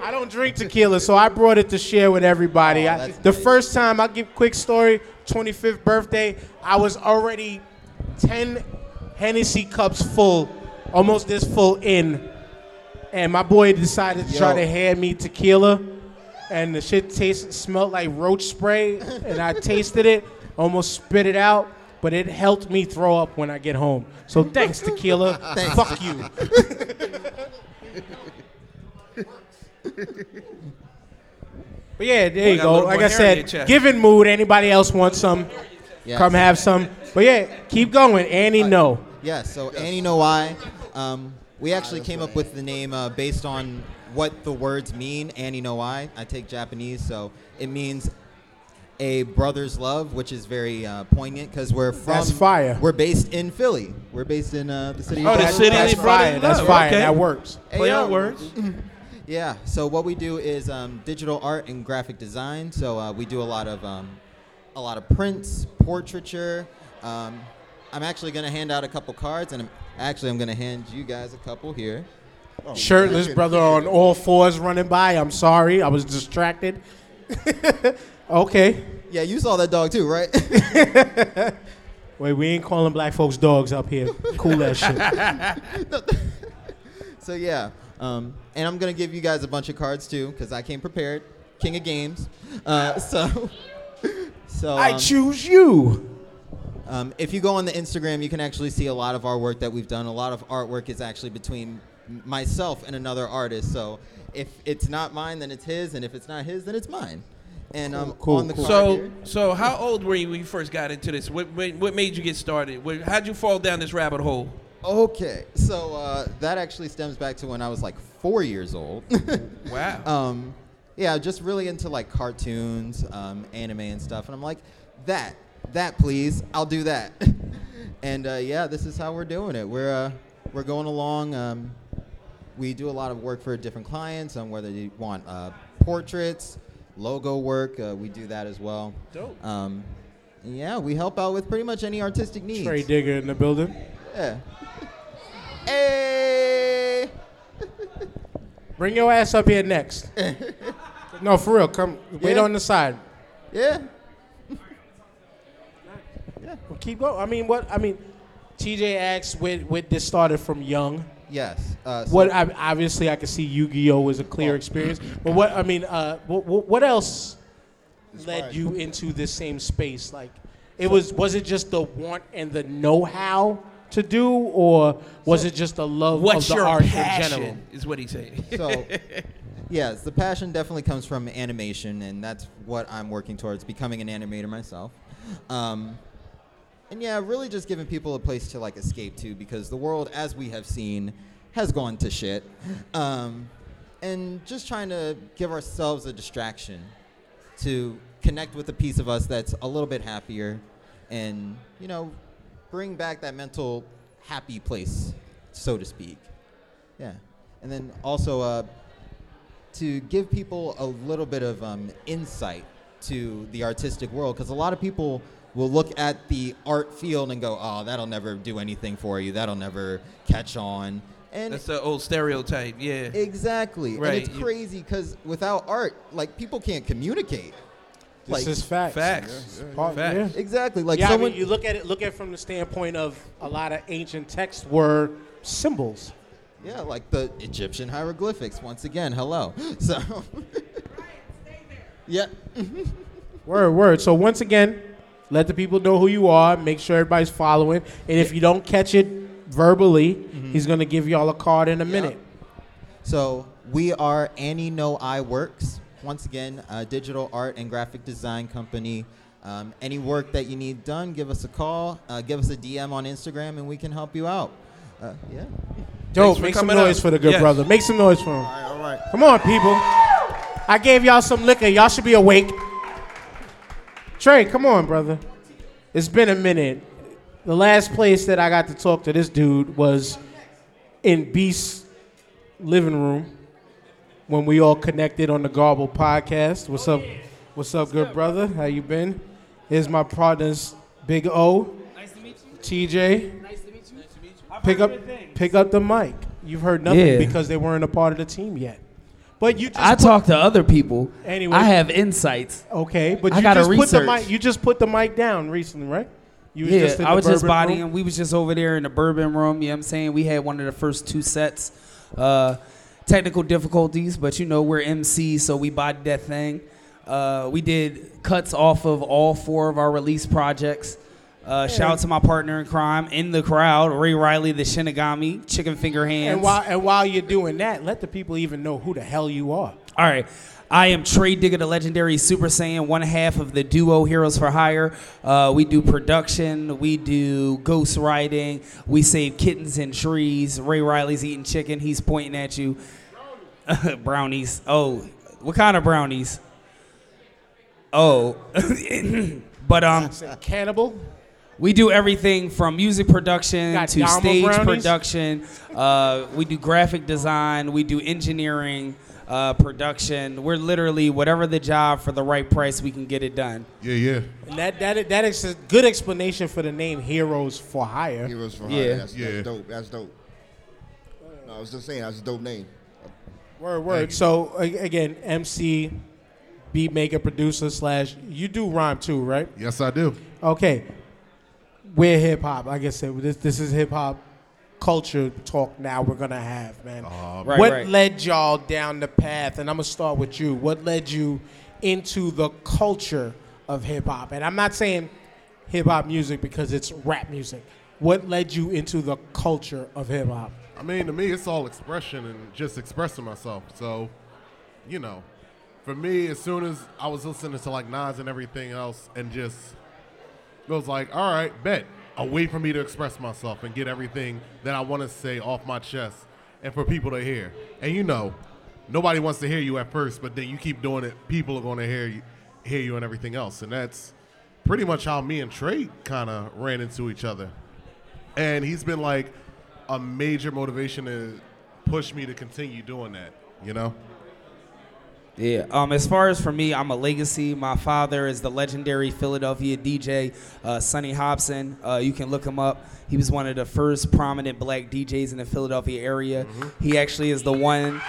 Speaker 1: I don't drink tequila, so I brought it to share with everybody.
Speaker 7: Oh,
Speaker 1: I,
Speaker 7: that's
Speaker 1: the first time I give quick story, 25th birthday, I was already 10 Hennessy cups full, almost this full in, and my boy decided to try to hand me tequila, and the shit tasted smelled like roach spray, and I tasted it, almost spit it out. But it helped me throw up when I get home. So thanks, tequila. Fuck you. But yeah, there you
Speaker 4: got a little
Speaker 1: go. Like I
Speaker 4: hair in your
Speaker 1: said, given mood. Anybody else want some?
Speaker 7: Yes.
Speaker 1: Come have some. But yeah, keep going. Annie, no.
Speaker 7: Yeah, so Ani No Ai. Um, we actually came up with the name uh, based on what the words mean. Ani No Ai. I take Japanese, so it means a brother's love, which is very uh, poignant because we're from.
Speaker 1: That's fire.
Speaker 7: We're based in Philly. We're based in uh, the city.
Speaker 4: Oh,
Speaker 7: of
Speaker 4: the
Speaker 7: Philly.
Speaker 4: city
Speaker 1: That's
Speaker 4: of brother
Speaker 1: fire. That's fire.
Speaker 4: Okay.
Speaker 1: That works.
Speaker 4: Play
Speaker 7: Hey,
Speaker 4: on words.
Speaker 7: Yeah. So what we do is um, digital art and graphic design. So uh, we do a lot of um, a lot of prints, portraiture. Um, I'm actually gonna hand out a couple cards, and I'm, actually I'm gonna hand you guys a couple here.
Speaker 2: Oh,
Speaker 1: Shirtless brother on all fours running by. I'm sorry. I was distracted. okay.
Speaker 7: Yeah, you saw that dog too, right?
Speaker 1: Wait, we ain't calling black folks dogs up here. Cool that shit.
Speaker 7: so yeah, um, and I'm gonna give you guys a bunch of cards too, because I came prepared. King of games. Uh, so, so
Speaker 1: I
Speaker 7: um,
Speaker 1: choose you.
Speaker 7: Um, if you go on the Instagram, you can actually see a lot of our work that we've done. A lot of artwork is actually between myself and another artist. So if it's not mine, then it's his, and if it's not his, then it's mine. And um,
Speaker 1: cool,
Speaker 7: on the
Speaker 1: cool.
Speaker 4: So,
Speaker 7: here-
Speaker 4: so how old were you when you first got into this? What, what, what made you get started? What, how'd you fall down this rabbit hole?
Speaker 7: okay, so uh, that actually stems back to when I was like four years old.
Speaker 4: Wow.
Speaker 7: um, yeah, just really into like cartoons, um, anime and stuff. And I'm like, that, that please, I'll do that. and uh, yeah, this is how we're doing it. We're uh, we're going along. Um, we do a lot of work for different clients on whether they want uh, portraits, logo work. Uh, we do that as well.
Speaker 4: Dope.
Speaker 7: Um, yeah, we help out with pretty much any artistic needs.
Speaker 1: Tray Digga in the building.
Speaker 7: Yeah. Hey.
Speaker 1: Bring your ass up here next. no, for real. Come wait
Speaker 7: Yeah.
Speaker 1: on the side.
Speaker 7: Yeah. yeah.
Speaker 1: Well, keep going. I mean, what? I mean, TJ asked with with this started from young.
Speaker 7: Yes. Uh, so-
Speaker 1: What? I, obviously, I can see Yu-Gi-Oh was a clear
Speaker 7: Oh.
Speaker 1: experience. But what? I mean, uh, what, what else led
Speaker 2: Inspired.
Speaker 1: you into this same space? Like, it was was it just the want and the know-how to do, or was it just the love
Speaker 4: What's
Speaker 1: of the
Speaker 4: your
Speaker 1: art in
Speaker 4: passion?
Speaker 1: general?
Speaker 4: Is what he's saying.
Speaker 7: So, Yes, the passion definitely comes from animation, and that's what I'm working towards becoming an animator myself. Um, and yeah, really just giving people a place to like escape to because the world, as we have seen, has gone to shit. Um, and just trying to give ourselves a distraction to connect with a piece of us that's a little bit happier and, you know, bring back that mental happy place, so to speak. Yeah. And then also uh, to give people a little bit of um, insight to the artistic world because a lot of people will look at the art field and go, oh, that'll never do anything for you. That'll never catch on. And
Speaker 4: That's the old stereotype. Yeah.
Speaker 7: exactly.
Speaker 4: Right.
Speaker 7: And it's crazy because without art, like people can't communicate.
Speaker 1: This
Speaker 7: like
Speaker 1: is facts.
Speaker 4: Facts.
Speaker 1: Part-
Speaker 4: Facts.
Speaker 1: yeah.
Speaker 7: exactly. Like
Speaker 1: yeah,
Speaker 7: someone
Speaker 1: I mean, you look at it. Look at it from the standpoint of a lot of ancient texts were symbols.
Speaker 7: Yeah, like the Egyptian hieroglyphics. Once again, hello. So, yeah,
Speaker 1: Word, word. So once again, let the people know who you are. Make sure everybody's following. And if you don't catch it verbally, he's gonna give y'all a card in a minute.
Speaker 7: so we are Ani No Ai Works. Once again, a digital art and graphic design company. Um, any work that you need done, give us a call. Uh, give us a DM on Instagram, and we can help you out. Uh, yeah.
Speaker 1: Dope. Make some noise
Speaker 4: up.
Speaker 1: for the good
Speaker 4: Yes.
Speaker 1: brother. Make some noise for him.
Speaker 2: All right, all right.
Speaker 1: Come on, people. I gave y'all some liquor. Y'all should be awake. Tray, come on, brother. It's been a minute. The last place that I got to talk to this dude was in Beast's living room when we all connected on the Garble podcast. What's up? What's up, good brother? How you been? Here's my partners, Big O,
Speaker 8: Nice to meet you.
Speaker 1: TJ.
Speaker 8: Nice to meet you. Nice to meet you.
Speaker 1: Pick up, pick up the mic. You've heard nothing
Speaker 8: Yeah.
Speaker 1: because they weren't a part of the team yet. But you just
Speaker 8: I
Speaker 1: put-
Speaker 8: talk to other people.
Speaker 1: Anyway.
Speaker 8: I have insights.
Speaker 1: Okay, but
Speaker 8: I
Speaker 1: you
Speaker 8: gotta
Speaker 1: just put the mic. You just put the mic down recently, right? You
Speaker 8: yeah, I was just bodying.
Speaker 1: room?
Speaker 8: We was just over there in the bourbon room. You know what I'm saying? We had one of the first two sets. Uh, technical difficulties, but you know, we're MCs, so we bodied that thing. Uh, we did cuts off of all four of our release projects. Uh, Shout out to my partner in crime in the crowd, Ray Riley, the Shinigami, Chicken Finger Hands.
Speaker 1: And while and while you're doing that, let the people even know who the hell you are.
Speaker 8: All right. I am Tray Digga, the legendary Super Saiyan, one half of the duo Heroes for Hire. Uh, we do production, we do ghost writing, we save kittens in trees. Ray Riley's eating chicken, he's pointing at you. brownies. Oh, what kind of brownies? Oh. but um
Speaker 1: Cannibal.
Speaker 8: We do everything from music production
Speaker 1: Got
Speaker 8: to
Speaker 1: Dharma
Speaker 8: stage
Speaker 1: brownies?
Speaker 8: production. Uh, we do graphic design. We do engineering, uh, production. We're literally whatever the job for the right price, we can get it done.
Speaker 9: Yeah, yeah.
Speaker 1: And that that that is a good explanation for the name Heroes for Hire.
Speaker 2: Heroes for
Speaker 8: Yeah.
Speaker 2: Hire. That's,
Speaker 9: Yeah.
Speaker 2: that's dope. That's dope. No, I was just saying, that's a dope name.
Speaker 1: Word word. So again, MC, beat maker, producer slash. You do rhyme too, right?
Speaker 9: Yes, I do.
Speaker 1: Okay. We're hip hop. Like I said, this this is hip hop culture talk. Now we're gonna have man.
Speaker 8: Oh, right,
Speaker 1: what
Speaker 8: right.
Speaker 1: led y'all down the path? And I'm gonna start with you. What led you into the culture of hip hop? And I'm not saying hip hop music because it's rap music. What led you into the culture of hip hop?
Speaker 9: I mean, to me, it's all expression and just expressing myself. So, you know, for me, as soon as I was listening to like Nas and everything else, and just was like, all right, bet a way for me to express myself and get everything that I want to say off my chest, and for people to hear. And you know, nobody wants to hear you at first, but then you keep doing it, people are going to hear you, hear you, and everything else. And that's pretty much how me and Tray kind of ran into each other and he's been like a major motivation to push me to continue doing that. You know?
Speaker 8: Yeah. Um, as far as for me, I'm a legacy. My father is the legendary Philadelphia DJ, uh, Sonny Hopson. Uh, you can look him up. He was one of the first prominent black DJs in the Philadelphia area. He actually is the one.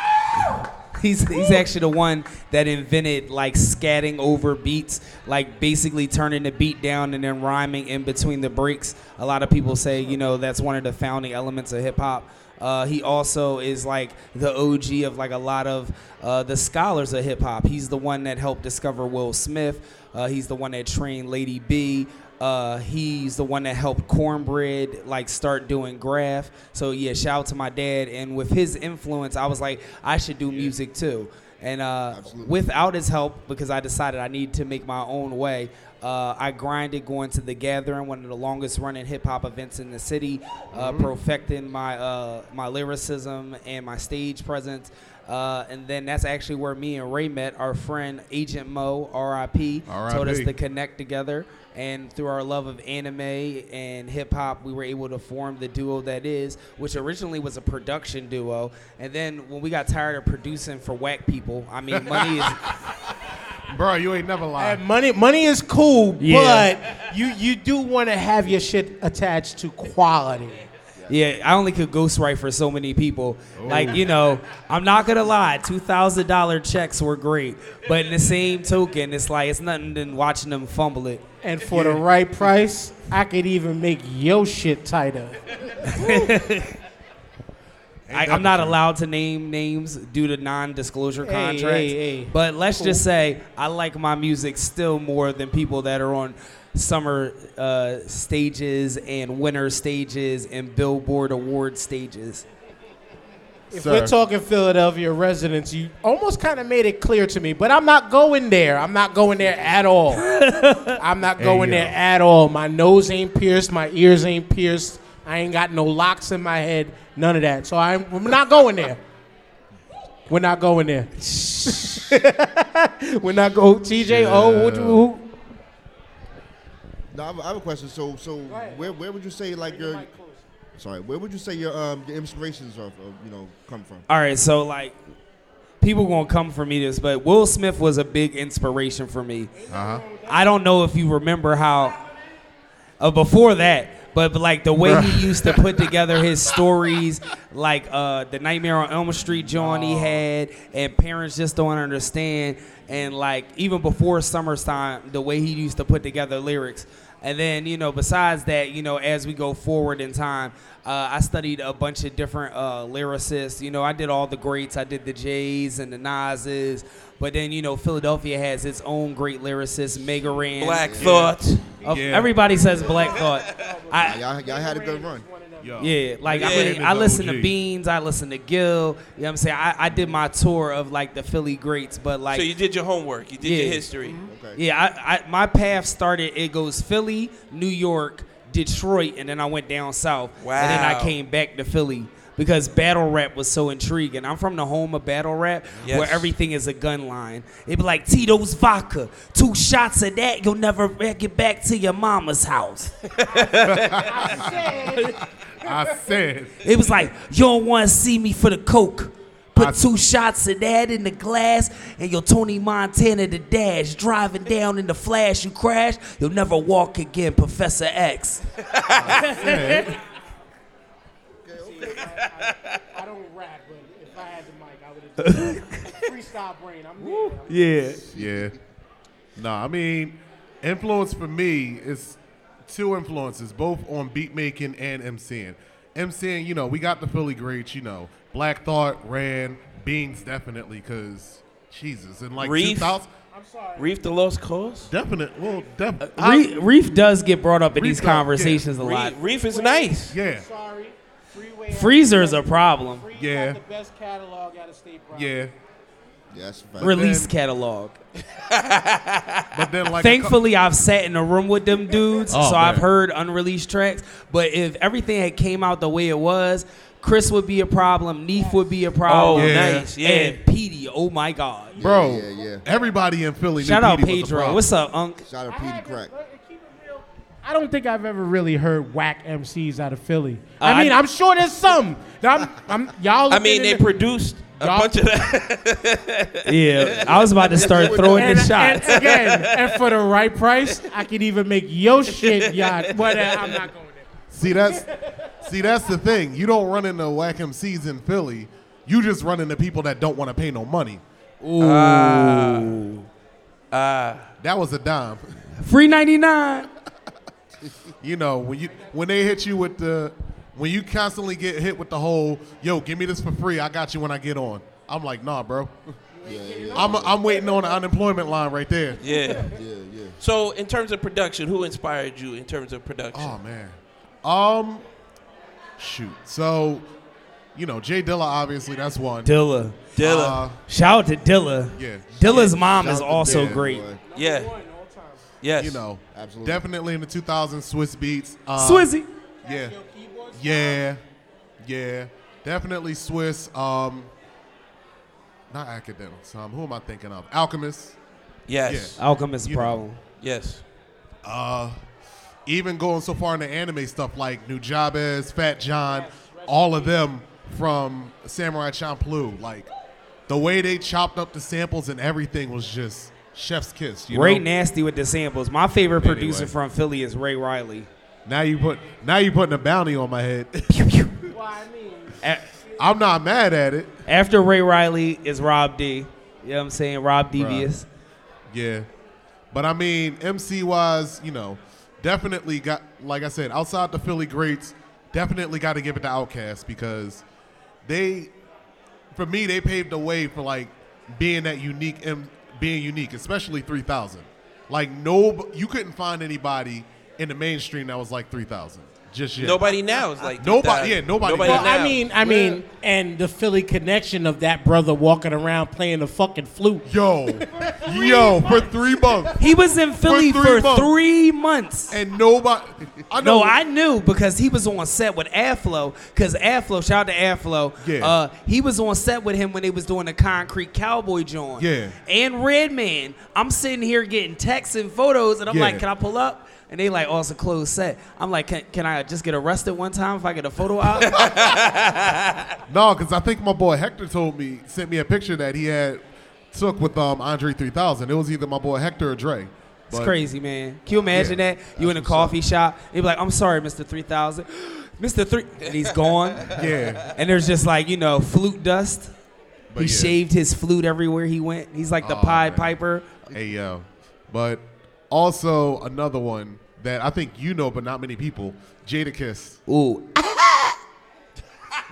Speaker 8: He's, he's actually the one that invented like scatting over beats, like basically turning the beat down and then rhyming in between the breaks. A lot of people say, you know, that's one of the founding elements of hip hop. Uh, he also is like the OG of like a lot of uh, the scholars of hip hop. He's the one that helped discover Will Smith. Uh, he's the one that trained Lady B. Uh, he's the one that helped Cornbread like start doing graph. So yeah, shout out to my dad. And with his influence, I was like, I should do music too. And uh, without his help, because I decided I need to make my own way, uh, I grinded going to the Gathering, one of the longest running hip hop events in the city, uh, perfecting my uh, my lyricism and my stage presence. Uh, and then that's actually where me and Ray met. Our friend Agent Mo, RIP, told us to connect together. And through our love of anime and hip hop, we were able to form the duo that is, which originally was a production duo. And then when we got tired of producing for whack people, I mean, money is
Speaker 9: Bro, you ain't never lied.
Speaker 1: And money, money is cool,
Speaker 8: Yeah.
Speaker 1: but you you do want to have your shit attached to quality.
Speaker 8: Yeah, I only could ghostwrite for so many people. Like, you know, I'm not gonna lie, two thousand dollar checks were great, but in the same token, it's like it's nothing than watching them fumble it.
Speaker 1: And for the right price, I could even make your shit tighter.
Speaker 8: I, I'm not allowed to name names due to non-disclosure
Speaker 1: Hey,
Speaker 8: contracts.
Speaker 1: hey, hey.
Speaker 8: But let's just say I like my music still more than people that are on summer uh, stages and winter stages and Billboard award stages.
Speaker 1: If
Speaker 9: Sir.
Speaker 1: we're talking Philadelphia residents, you almost kind of made it clear to me, but I'm not going there. I'm not going there at all. I'm not going
Speaker 9: yo.
Speaker 1: there at all. My nose ain't pierced. My ears ain't pierced. I ain't got no locks in my head. None of that. So I'm, we're not going there. We're not going there. we're not go. TJ, oh, what you, who,
Speaker 2: No, I have, I have a question. So, so where where would you say like your sorry, where would you say your um your inspirations are, uh, you know come from?
Speaker 8: All right, so like people gonna come for me this, but Will Smith was a big inspiration for me.
Speaker 9: Uh-huh.
Speaker 8: I don't know if you remember how uh, before that, but, but like the way he used to put together his stories, like uh, the Nightmare on Elm Street John he had, and parents just don't understand, and like even before summertime, the way he used to put together lyrics. And then, you know, besides that, you know, as we go forward in time, uh, I studied a bunch of different uh, lyricists. You know, I did all the greats. I did the Jays and the Nas's. But then, you know, Philadelphia has its own great lyricist, Mega Ran.
Speaker 4: Black Thought.
Speaker 8: Of-
Speaker 9: Yeah.
Speaker 8: Everybody says Black Thought. I,
Speaker 2: Y'all, y'all had a good run.
Speaker 9: Yo.
Speaker 8: yeah, like I mean, I listen to Beans, I listen to Gil. You know what I'm saying? I, I did my tour of like the Philly greats, but like
Speaker 4: so you did your homework. You did
Speaker 8: Yeah.
Speaker 4: your history. Mm-hmm.
Speaker 2: Okay.
Speaker 8: yeah, I, I my path started. It goes Philly, New York, Detroit, and then I went down south. Wow. And then I came back to Philly because battle rap was so intriguing. I'm from the home of battle rap
Speaker 4: Yes.
Speaker 8: where everything is a gun line. It'd be like Tito's vodka, two shots of that, you'll never get back to your mama's house.
Speaker 9: I said.
Speaker 8: It was like, you don't want to see me for the coke. Put two shots of that in the glass, and your Tony Montana the dash. Driving down in the flash, you crash. You'll never walk again, Professor X.
Speaker 1: I don't rap, but if I had the mic, I would have freestyle brain. I'm there.
Speaker 8: Yeah.
Speaker 9: Yeah. No, I mean, influence for me is two influences, both on beat making and MCing. MCing, you know, we got the Philly greats, you know, Black Thought, Ran, Beans, definitely, because Jesus, and like
Speaker 4: Reef?
Speaker 9: 2000,
Speaker 4: Reef the Lost Cause.
Speaker 9: definite, well, def- uh,
Speaker 8: Reef, Reef does get brought up in
Speaker 9: Reef
Speaker 8: these
Speaker 9: does, yeah.
Speaker 8: conversations a lot.
Speaker 4: Reef, Reef is nice.
Speaker 9: yeah,
Speaker 1: Sorry. Freeway has-
Speaker 8: Freezer's a problem.
Speaker 1: Free
Speaker 9: Yeah.
Speaker 1: the best catalog out of state property.
Speaker 9: yeah.
Speaker 2: Yeah, that's a fact.
Speaker 8: Release
Speaker 9: then-
Speaker 8: catalog.
Speaker 9: But then, like, a cou-
Speaker 8: Thankfully, I've sat in a room with them dudes,
Speaker 9: Oh,
Speaker 8: so I've heard unreleased tracks. But if everything had came out the way it was, Chris would be a problem, Neef would be a oh, problem.
Speaker 4: Oh,
Speaker 9: Yeah.
Speaker 4: nice. Yeah.
Speaker 8: And Petey, oh my God.
Speaker 9: bro,
Speaker 2: Yeah, yeah, yeah.
Speaker 9: everybody in Philly
Speaker 8: Shout
Speaker 9: knew
Speaker 8: out
Speaker 9: Petey was a
Speaker 8: Pedro. What's up, Unc?
Speaker 2: Shout out
Speaker 1: I
Speaker 2: Petey
Speaker 1: had to-
Speaker 2: Crack.
Speaker 1: but keep it real. I don't think I've ever really heard whack MCs out of Philly.
Speaker 8: Uh,
Speaker 1: I mean,
Speaker 8: I-
Speaker 1: I, am sure there's some. I'm, I'm, y'all.
Speaker 4: I mean, they
Speaker 1: the-
Speaker 4: produced a bunch of that.
Speaker 8: Yeah, I was about to start throwing
Speaker 1: and,
Speaker 8: the shots.
Speaker 1: and again, and for the right price, I could even make your shit yacht. But uh, I'm not going there.
Speaker 9: See that's see that's the thing. You don't run into whack MCs in Philly. You just run into people that don't want to pay no money.
Speaker 8: Ooh.
Speaker 9: That was a dime.
Speaker 8: Free 99.
Speaker 9: You know when you when they hit you with the when you constantly get hit with the whole yo give me this for free I got you when I get on. I'm like nah, bro. I'm I'm waiting on the unemployment line right there.
Speaker 4: Yeah.
Speaker 2: Yeah, yeah.
Speaker 4: So, in terms of production, who inspired you in terms of production?
Speaker 9: Oh man. Um, shoot. So, you know Jay Dilla obviously that's one.
Speaker 8: Dilla.
Speaker 4: Dilla.
Speaker 9: Uh,
Speaker 8: Shout out to Dilla.
Speaker 9: yeah.
Speaker 8: Dilla's mom
Speaker 2: Shout
Speaker 8: is also
Speaker 2: Dilla,
Speaker 8: great.
Speaker 2: boy.
Speaker 4: yeah. Yes.
Speaker 9: You know,
Speaker 2: Absolutely.
Speaker 9: definitely in the 2000s, Swizz Beatz. Uh,
Speaker 8: Swizzy.
Speaker 9: Yeah. Yeah. Yeah. Definitely Swizz. Um, not academics. Um, who am I thinking of? Alchemist.
Speaker 4: Yes.
Speaker 8: Alchemist
Speaker 9: You know.
Speaker 8: problem.
Speaker 4: Yes.
Speaker 9: Uh, even going so far into anime stuff like Nujabes, Fat Jon, all of them from Samurai Champloo. Like the way they chopped up the samples and everything was just chef's kiss. You
Speaker 8: Ray
Speaker 9: know?
Speaker 8: Nasty with the samples. My favorite
Speaker 9: Anyway.
Speaker 8: producer from Philly is Ray Riley.
Speaker 9: Now you put now you putting a bounty on my head. i'm not mad at it.
Speaker 8: After Ray Riley is Rob D. You know what I'm saying? Rob Devious.
Speaker 9: Yeah. But I mean, MC wise, you know, definitely got like I said, outside the Philly greats, definitely got to give it to Outkast because they, for me, they paved the way for like being that unique, M, being unique, especially 3000. Like no, you couldn't find anybody in the mainstream that was like 3000. Just yet.
Speaker 4: Nobody now is like
Speaker 9: Nobody-
Speaker 4: that.
Speaker 9: yeah, nobody
Speaker 4: Nobody
Speaker 9: now.
Speaker 1: I mean, I mean, and the Philly connection of that brother walking around playing the fucking flute.
Speaker 9: Yo, yo, for three months.
Speaker 8: He was in Philly
Speaker 9: three
Speaker 8: for
Speaker 9: months.
Speaker 8: three months.
Speaker 9: And nobody. I know.
Speaker 8: No, I knew because he was on set with Aflo. Because Aflo, shout out to Aflo.
Speaker 9: Yeah.
Speaker 8: Uh, he was on set with him when they was doing the Concrete Cowboy joint.
Speaker 9: Yeah.
Speaker 8: And Redman. I'm sitting here getting texts and photos, and I'm
Speaker 9: Yeah.
Speaker 8: like, "Can I pull up?" And they like, "Oh, it's a closed set." I'm like, "Can, can I just get arrested one time if I get a photo out?"
Speaker 9: No, because I think my boy Hector told me, sent me a picture that he had took with um Andre 3000. It was either my boy Hector or Dre.
Speaker 8: It's crazy, man. Can you imagine
Speaker 9: Yeah,
Speaker 8: that? You in a coffee shop, you be like, I'm sorry, Mr. 3000. Mr. 3, and he's gone.
Speaker 9: Yeah.
Speaker 8: And there's just like, you know, flute dust.
Speaker 9: But
Speaker 8: he
Speaker 9: yeah.
Speaker 8: shaved his flute everywhere he went. He's like the
Speaker 9: Oh,
Speaker 8: Pied
Speaker 9: man.
Speaker 8: Piper.
Speaker 9: Hey yo. But also another one that I think you know, but not many people, Jadakiss.
Speaker 8: Ooh.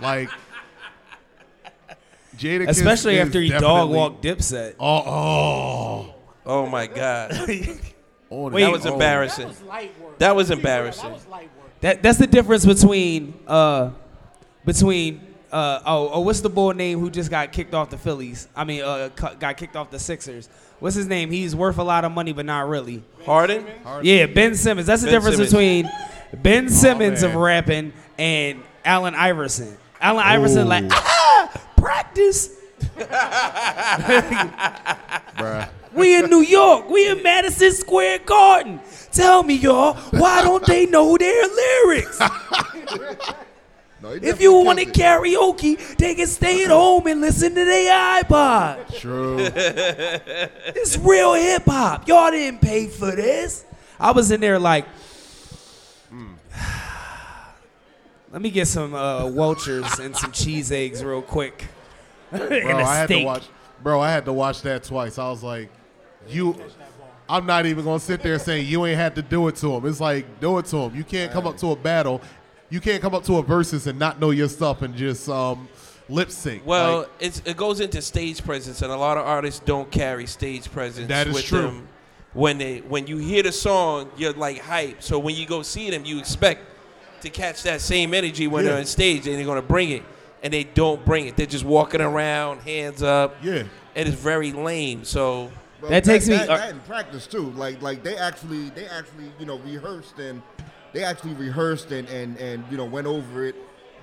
Speaker 9: Like Jadakiss.
Speaker 8: Especially
Speaker 9: is
Speaker 8: after he dog
Speaker 9: definitely-
Speaker 8: walked Dipset.
Speaker 9: Oh, oh.
Speaker 4: Oh my God.
Speaker 9: On
Speaker 4: that was
Speaker 9: Oh.
Speaker 4: embarrassing. That was embarrassing.
Speaker 8: That that's the difference between uh between uh oh oh what's the boy name who just got kicked off the Phillies? I mean uh cu- got kicked off the Sixers. What's his name? He's worth a lot of money but not really.
Speaker 4: Harden?
Speaker 8: Yeah, Ben Simmons. That's the
Speaker 4: Ben
Speaker 8: difference
Speaker 4: Simmons.
Speaker 8: between Ben Simmons of
Speaker 9: man.
Speaker 8: rapping and Allen Iverson. Allen Iverson like ah practice.
Speaker 9: Bruh.
Speaker 8: We in New York. We in Madison Square Garden. Tell me, y'all, why don't they know their lyrics?
Speaker 2: No,
Speaker 8: If you want to karaoke, they can stay at home and listen to their iPod.
Speaker 9: True.
Speaker 8: It's real hip hop. Y'all didn't pay for this. I was in there like, let me get some uh, Welchers and some cheese eggs real quick.
Speaker 9: Bro, I had to watch. Bro, I had to watch that twice. I was like, you. I'm not even gonna sit there saying you ain't had to do it to him. It's like do it to him. You can't come up to a battle. You can't come up to a versus and not know your stuff and just um, lip sync.
Speaker 4: Well,
Speaker 9: Like,
Speaker 4: it's, it goes into stage presence, and a lot of artists don't carry stage presence.
Speaker 9: That is
Speaker 4: with
Speaker 9: true.
Speaker 4: Them. When they when you hear the song, you're like hype. So when you go see them, you expect to catch that same energy when
Speaker 9: Yeah.
Speaker 4: they're on stage, and they're gonna bring it, and they don't bring it. They're just walking around, hands up.
Speaker 9: yeah.
Speaker 4: And It is very lame. So
Speaker 2: Bro,
Speaker 8: That takes me-
Speaker 2: That,
Speaker 8: uh,
Speaker 2: that in practice too. Like like they actually they actually you know rehearsed and they actually rehearsed and and and you know went over it.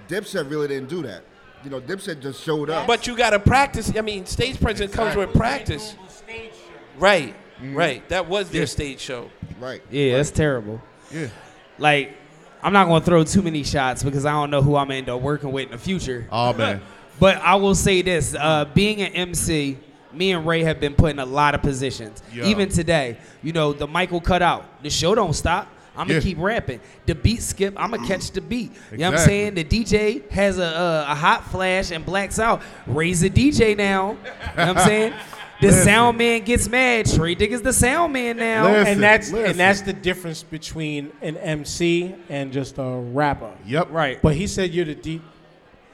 Speaker 2: Dipset really didn't do that. You know, Dipset just showed up.
Speaker 4: But you gotta practice. I mean, stage presence comes with practice. Right, right. That was their stage show.
Speaker 2: right.
Speaker 8: Yeah, that's terrible.
Speaker 9: Yeah.
Speaker 8: Like, I'm not gonna throw too many shots because I don't know who I'm gonna end up working with in the future.
Speaker 9: Oh man.
Speaker 8: But I will say this: uh, being an MC, me and Ray have been put in a lot of positions.
Speaker 9: Yeah.
Speaker 8: Even today, you know, the mic will cut out. The show don't stop. I'm gonna
Speaker 9: Yeah.
Speaker 8: keep rapping. The beat skip. I'm gonna catch the beat. You know what I'm saying? The DJ has a, a a hot flash and blacks out. Raise the DJ now. You know what I'm saying? The
Speaker 9: Listen.
Speaker 8: sound man gets mad. Trey Dick is the sound man now.
Speaker 9: Listen.
Speaker 1: and that's
Speaker 9: listen.
Speaker 1: and that's the difference between an MC and just a rapper.
Speaker 9: Yep.
Speaker 8: Right.
Speaker 1: But he said you're the D.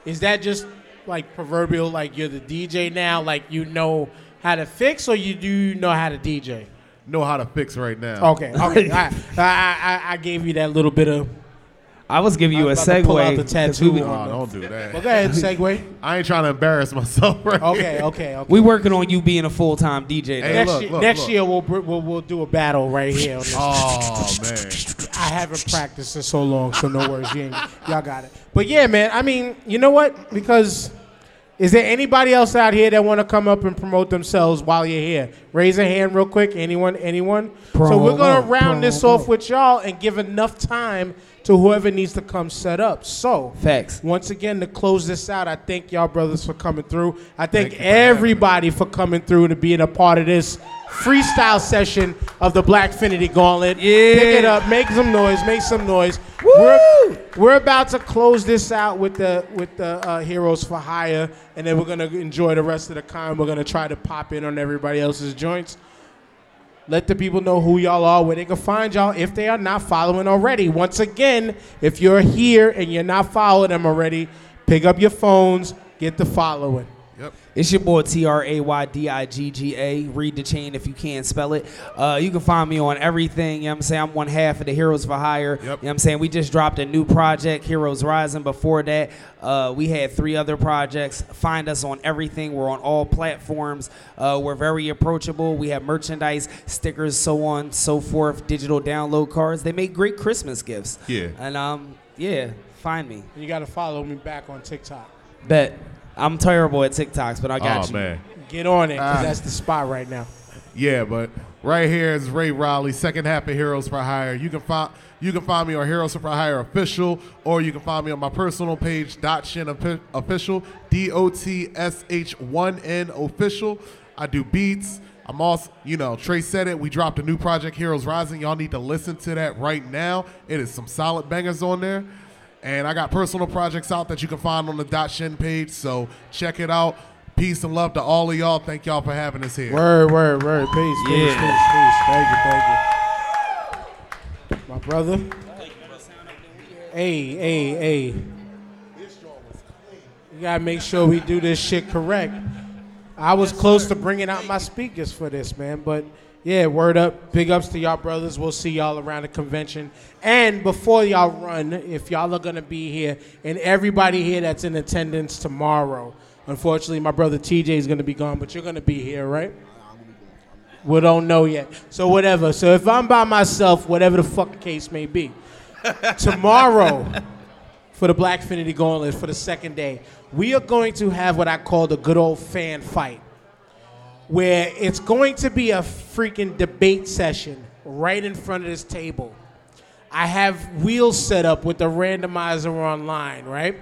Speaker 1: Is that just like proverbial? Like you're the DJ now? Like you know how to fix, or you do know how to DJ?
Speaker 9: Know how to fix right now.
Speaker 1: Okay. Okay. I, I, I I gave you that little bit of.
Speaker 8: I was giving you a
Speaker 1: I was about to pull out
Speaker 8: segue.
Speaker 1: the
Speaker 8: 'cause
Speaker 1: tattoo
Speaker 8: we-
Speaker 9: Oh, don't do that.
Speaker 1: Well, go ahead, segue.
Speaker 9: I ain't trying to embarrass myself right
Speaker 1: Okay,
Speaker 9: here.
Speaker 1: okay, okay.
Speaker 8: We working on you being a full time DJ.
Speaker 9: Hey,
Speaker 8: though.
Speaker 1: next
Speaker 9: look,
Speaker 1: year,
Speaker 9: look,
Speaker 1: next
Speaker 9: look.
Speaker 1: year we'll, br- we'll we'll do a battle right here. On this.
Speaker 9: Oh man.
Speaker 1: I haven't practiced in so long, so no worries. You ain't, y'all got it. But yeah, man. I mean, you know what? Because is there anybody else out here that want to come up and promote themselves while you're here? Raise a hand real quick. Anyone? Anyone? so we're gonna
Speaker 10: Promo,
Speaker 1: round this
Speaker 10: promo.
Speaker 1: off with y'all and give enough time to whoever needs to come set up. So
Speaker 8: Facts.
Speaker 1: once again, to close this out, I thank y'all brothers for coming through. I thank,
Speaker 9: Thank you for
Speaker 1: everybody for coming through to being a part of this freestyle session of the Blackfinity Gauntlet.
Speaker 8: Yeah.
Speaker 1: Pick it up, make some noise, make some noise. We're, we're about to close this out with the with the uh, Heroes for Hire, and then we're gonna enjoy the rest of the time. We're gonna try to pop in on everybody else's joints. Let the people know who y'all are, where they can find y'all if they are not following already. Once again, if you're here and you're not following them already, pick up your phones, get the following.
Speaker 9: Yep.
Speaker 8: It's your boy T R A Y D I G G A. Read the chain if you can't spell it. Uh, you can find me on everything. You know what I'm saying? I'm one half of the Heroes for Hire. You know what I'm saying? We just dropped a new project, Heroes Rising. Before that, uh, we had three other projects. Find us on everything. We're on all platforms. Uh, we're very approachable. We have merchandise, stickers, so on, so forth, digital download cards. They make great Christmas gifts.
Speaker 9: Yeah.
Speaker 8: And um, yeah, find me.
Speaker 1: You got to follow me back on TikTok.
Speaker 8: Bet. I'm terrible at TikToks, but I got
Speaker 9: oh
Speaker 8: you.
Speaker 9: man.
Speaker 1: Get on it, because
Speaker 9: Ah.
Speaker 1: that's the spot right now.
Speaker 9: Yeah, but right here is Ray Riley, second half of Heroes for Hire. You can find you can find me on Heroes for Hire official, or you can find me on my personal page dot shin Offi- official D O T S H one N official. I do beats. I'm also, you know, Tray said it. We dropped a new project, Heroes Rising. Y'all need to listen to that right now. It is some solid bangers on there. And I got personal projects out that you can find on the dot shin page. So check it out. Peace and love to all of y'all. Thank y'all for having us here.
Speaker 1: Word, word, word. Peace, peace,
Speaker 8: Yeah.
Speaker 1: peace, peace. Thank you, thank you. My brother. Hey, hey, hey. You gotta make sure we do this shit correct. I was close to bringing out my speakers for this, man, but yeah, word up. Big ups to y'all brothers. We'll see y'all around the convention. And before y'all run, if y'all are gonna be here, and everybody here that's in attendance tomorrow, unfortunately, my brother TJ is gonna be gone, but you're gonna be here, right? We don't know yet. So whatever. So if I'm by myself, whatever the fuck case may be, tomorrow for the Blackfinity Gauntlet for the second day, we are going to have what I call the good old fan fight, where it's going to be a freaking debate session right in front of this table. I have wheels set up with the randomizer online, right?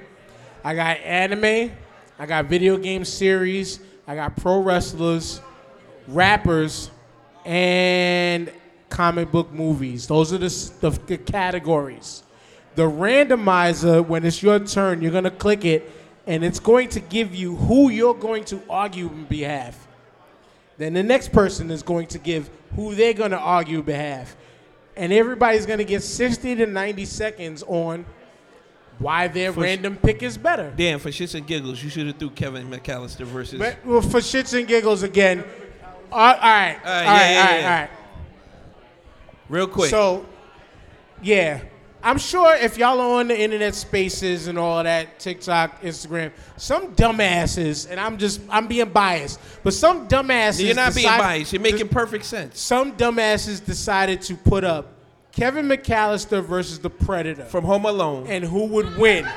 Speaker 1: I got anime, I got video game series, I got pro wrestlers, rappers, and comic book movies. Those are the, the, the categories. The randomizer, when it's your turn, you're gonna click it, and it's going to give you who you're going to argue on behalf. Then the next person is going to give who they're going to argue behalf. And everybody's going to get 60 to 90 seconds on why their
Speaker 4: For-
Speaker 1: random pick is better.
Speaker 4: Dan, for shits and giggles, you should have threw Kevin McAllister versus.
Speaker 1: But, well, for shits and giggles again. All all right, all right, all right,
Speaker 4: yeah, yeah,
Speaker 1: all right,
Speaker 4: yeah.
Speaker 1: all right.
Speaker 4: Real quick.
Speaker 1: So, yeah, I'm sure if y'all are on the internet spaces and all that, TikTok, Instagram, some dumbasses, and I'm just I'm being biased, but some dumbasses.
Speaker 4: You're not being biased. You're making perfect sense.
Speaker 1: Some dumbasses decided to put up Kevin McAllister versus the Predator
Speaker 4: From Home Alone.
Speaker 1: and who would win.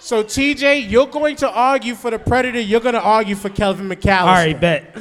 Speaker 1: So TJ, you're going to argue for the Predator. You're going to argue for Kevin McAllister.
Speaker 8: All right, bet.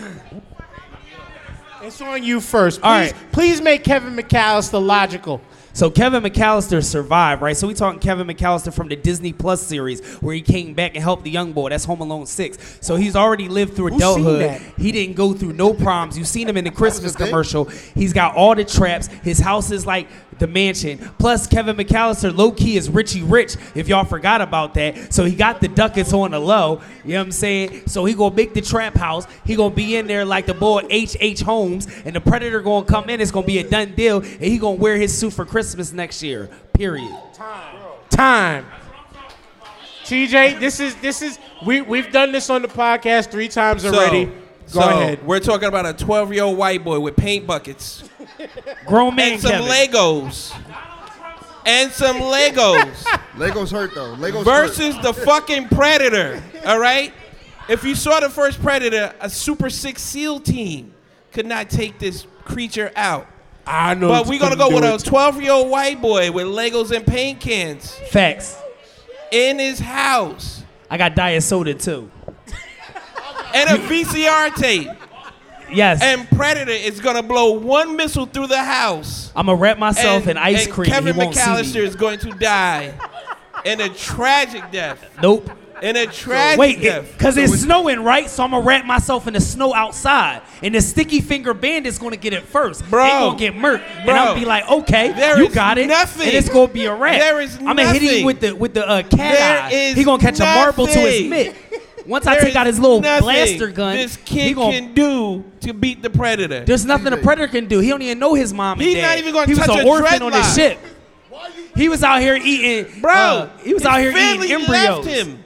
Speaker 1: It's on you first. Please,
Speaker 8: All right.
Speaker 1: please make Kevin McAllister logical.
Speaker 8: So Kevin McAllister survived, right? So we talking Kevin McAllister from the Disney Plus series where he came back and helped the young boy. That's Home Alone 6. So he's already lived through
Speaker 1: Who's
Speaker 8: adulthood. He didn't go through no problems. You've seen him in the Christmas commercial. He's got all the traps. His house is like the mansion. Plus Kevin McAllister low key is Richie Rich if y'all forgot about that. So he got the ducats on the low. You know what I'm saying? So he gonna make the trap house. He gonna be in there like the boy H H Holmes and the predator gonna come in. It's gonna be a done deal and he gonna wear his suit for Christmas next year. Period.
Speaker 1: Time. TJ, this is this is we we've done this on the podcast three times already. So, Go
Speaker 4: so
Speaker 1: ahead.
Speaker 4: We're talking about a 12 year old white boy with paint buckets
Speaker 8: Grown man
Speaker 4: and some
Speaker 8: Kevin.
Speaker 4: Legos. and some Legos
Speaker 2: Legos hurt though. Legos hurt.
Speaker 4: versus the fucking Predator. All right? If you saw the first Predator, a Super Six SEAL team could not take this creature out.
Speaker 1: I know.
Speaker 4: But we're gonna go with
Speaker 1: do
Speaker 4: a 12 year old white boy with Legos and paint cans
Speaker 8: Facts.
Speaker 4: in his house
Speaker 8: I got diet soda too.
Speaker 4: and a VCR tape.
Speaker 8: Yes.
Speaker 4: And Predator is gonna blow one missile through the house.
Speaker 8: I'm gonna wrap myself
Speaker 4: and,
Speaker 8: in ice cream.
Speaker 4: Kevin McAllister is going to die in a tragic death.
Speaker 8: Nope.
Speaker 4: In a tragic
Speaker 8: Wait,
Speaker 4: death.
Speaker 8: because it's snowing, right? So I'm gonna wrap myself in the snow outside, and the sticky finger bandit's gonna get it first.
Speaker 4: Bro.
Speaker 8: they gonna get murked, and I'm gonna be like, okay,
Speaker 4: There
Speaker 8: you got it,
Speaker 4: nothing.
Speaker 8: and it's gonna be a wrap.
Speaker 4: There is
Speaker 8: I'm gonna hit him with the with the uh, cat
Speaker 4: There
Speaker 8: eye. He gonna catch a marble to his mitt. Once I take out his little blaster gun,
Speaker 4: This
Speaker 8: he
Speaker 4: kid
Speaker 8: gonna,
Speaker 4: can do to beat the Predator.
Speaker 8: There's nothing a predator can do. He don't even know his mom and
Speaker 4: He's
Speaker 8: dad.
Speaker 4: not even gonna
Speaker 8: He was
Speaker 4: touch
Speaker 8: an
Speaker 4: a
Speaker 8: orphan on the
Speaker 4: dreadlock.
Speaker 8: ship. He was out here eating,
Speaker 4: Bro,
Speaker 8: uh, he was
Speaker 4: his
Speaker 8: out here eating embryos.
Speaker 4: left him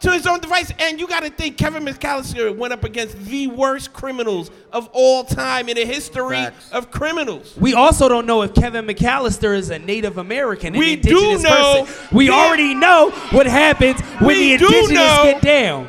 Speaker 4: to his own device. And you got to think Kevin McCallister went up against the worst criminals of all time in the history
Speaker 2: Facts.
Speaker 4: of criminals.
Speaker 8: We also don't know if Kevin McCallister is a Native American. an
Speaker 4: We do know
Speaker 8: person. We
Speaker 4: he-
Speaker 8: already know what happens when
Speaker 4: We
Speaker 8: the
Speaker 4: do
Speaker 8: indigenous get down.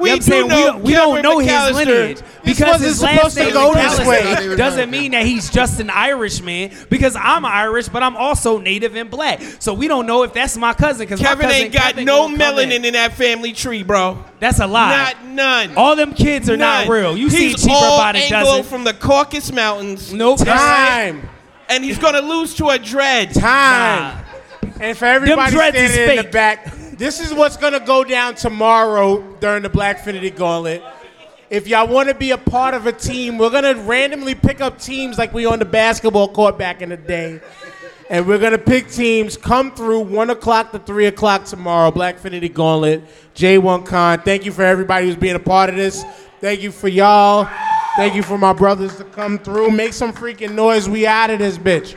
Speaker 4: We
Speaker 8: You know what I'm saying?
Speaker 4: do
Speaker 8: we
Speaker 4: know
Speaker 8: don't, we don't
Speaker 4: Kevin
Speaker 8: know his lineage
Speaker 1: This
Speaker 8: because
Speaker 1: wasn't
Speaker 8: his last
Speaker 1: supposed to
Speaker 8: name
Speaker 1: go this way.
Speaker 8: doesn't mean that he's just an Irishman because I'm Irish, but I'm also Native and black. So we don't know if that's my cousin because
Speaker 4: Kevin ain't got
Speaker 8: Kevin
Speaker 4: no melanin
Speaker 8: in.
Speaker 4: in that family tree, bro.
Speaker 8: That's a lie.
Speaker 4: Not none.
Speaker 8: All them kids are
Speaker 4: None.
Speaker 8: not real. You see
Speaker 4: He's
Speaker 8: cheaper
Speaker 4: all
Speaker 8: about it
Speaker 4: Anglo
Speaker 8: doesn't.
Speaker 4: from the Caucasus Mountains.
Speaker 8: Nope.
Speaker 1: Time.
Speaker 4: And he's gonna lose to a dread.
Speaker 1: Time. And for everybody standing in the back, this is what's gonna go down tomorrow during the Blackfinity Gauntlet. If y'all want to be a part of a team, we're gonna randomly pick up teams like we on the basketball court back in the day, and we're gonna pick teams. Come through one o'clock to three o'clock tomorrow. Blackfinity Gauntlet. J1 Con. Thank you for everybody who's being a part of this. Thank you for y'all. Thank you for my brothers to come through. Make some freaking noise. We out of this bitch.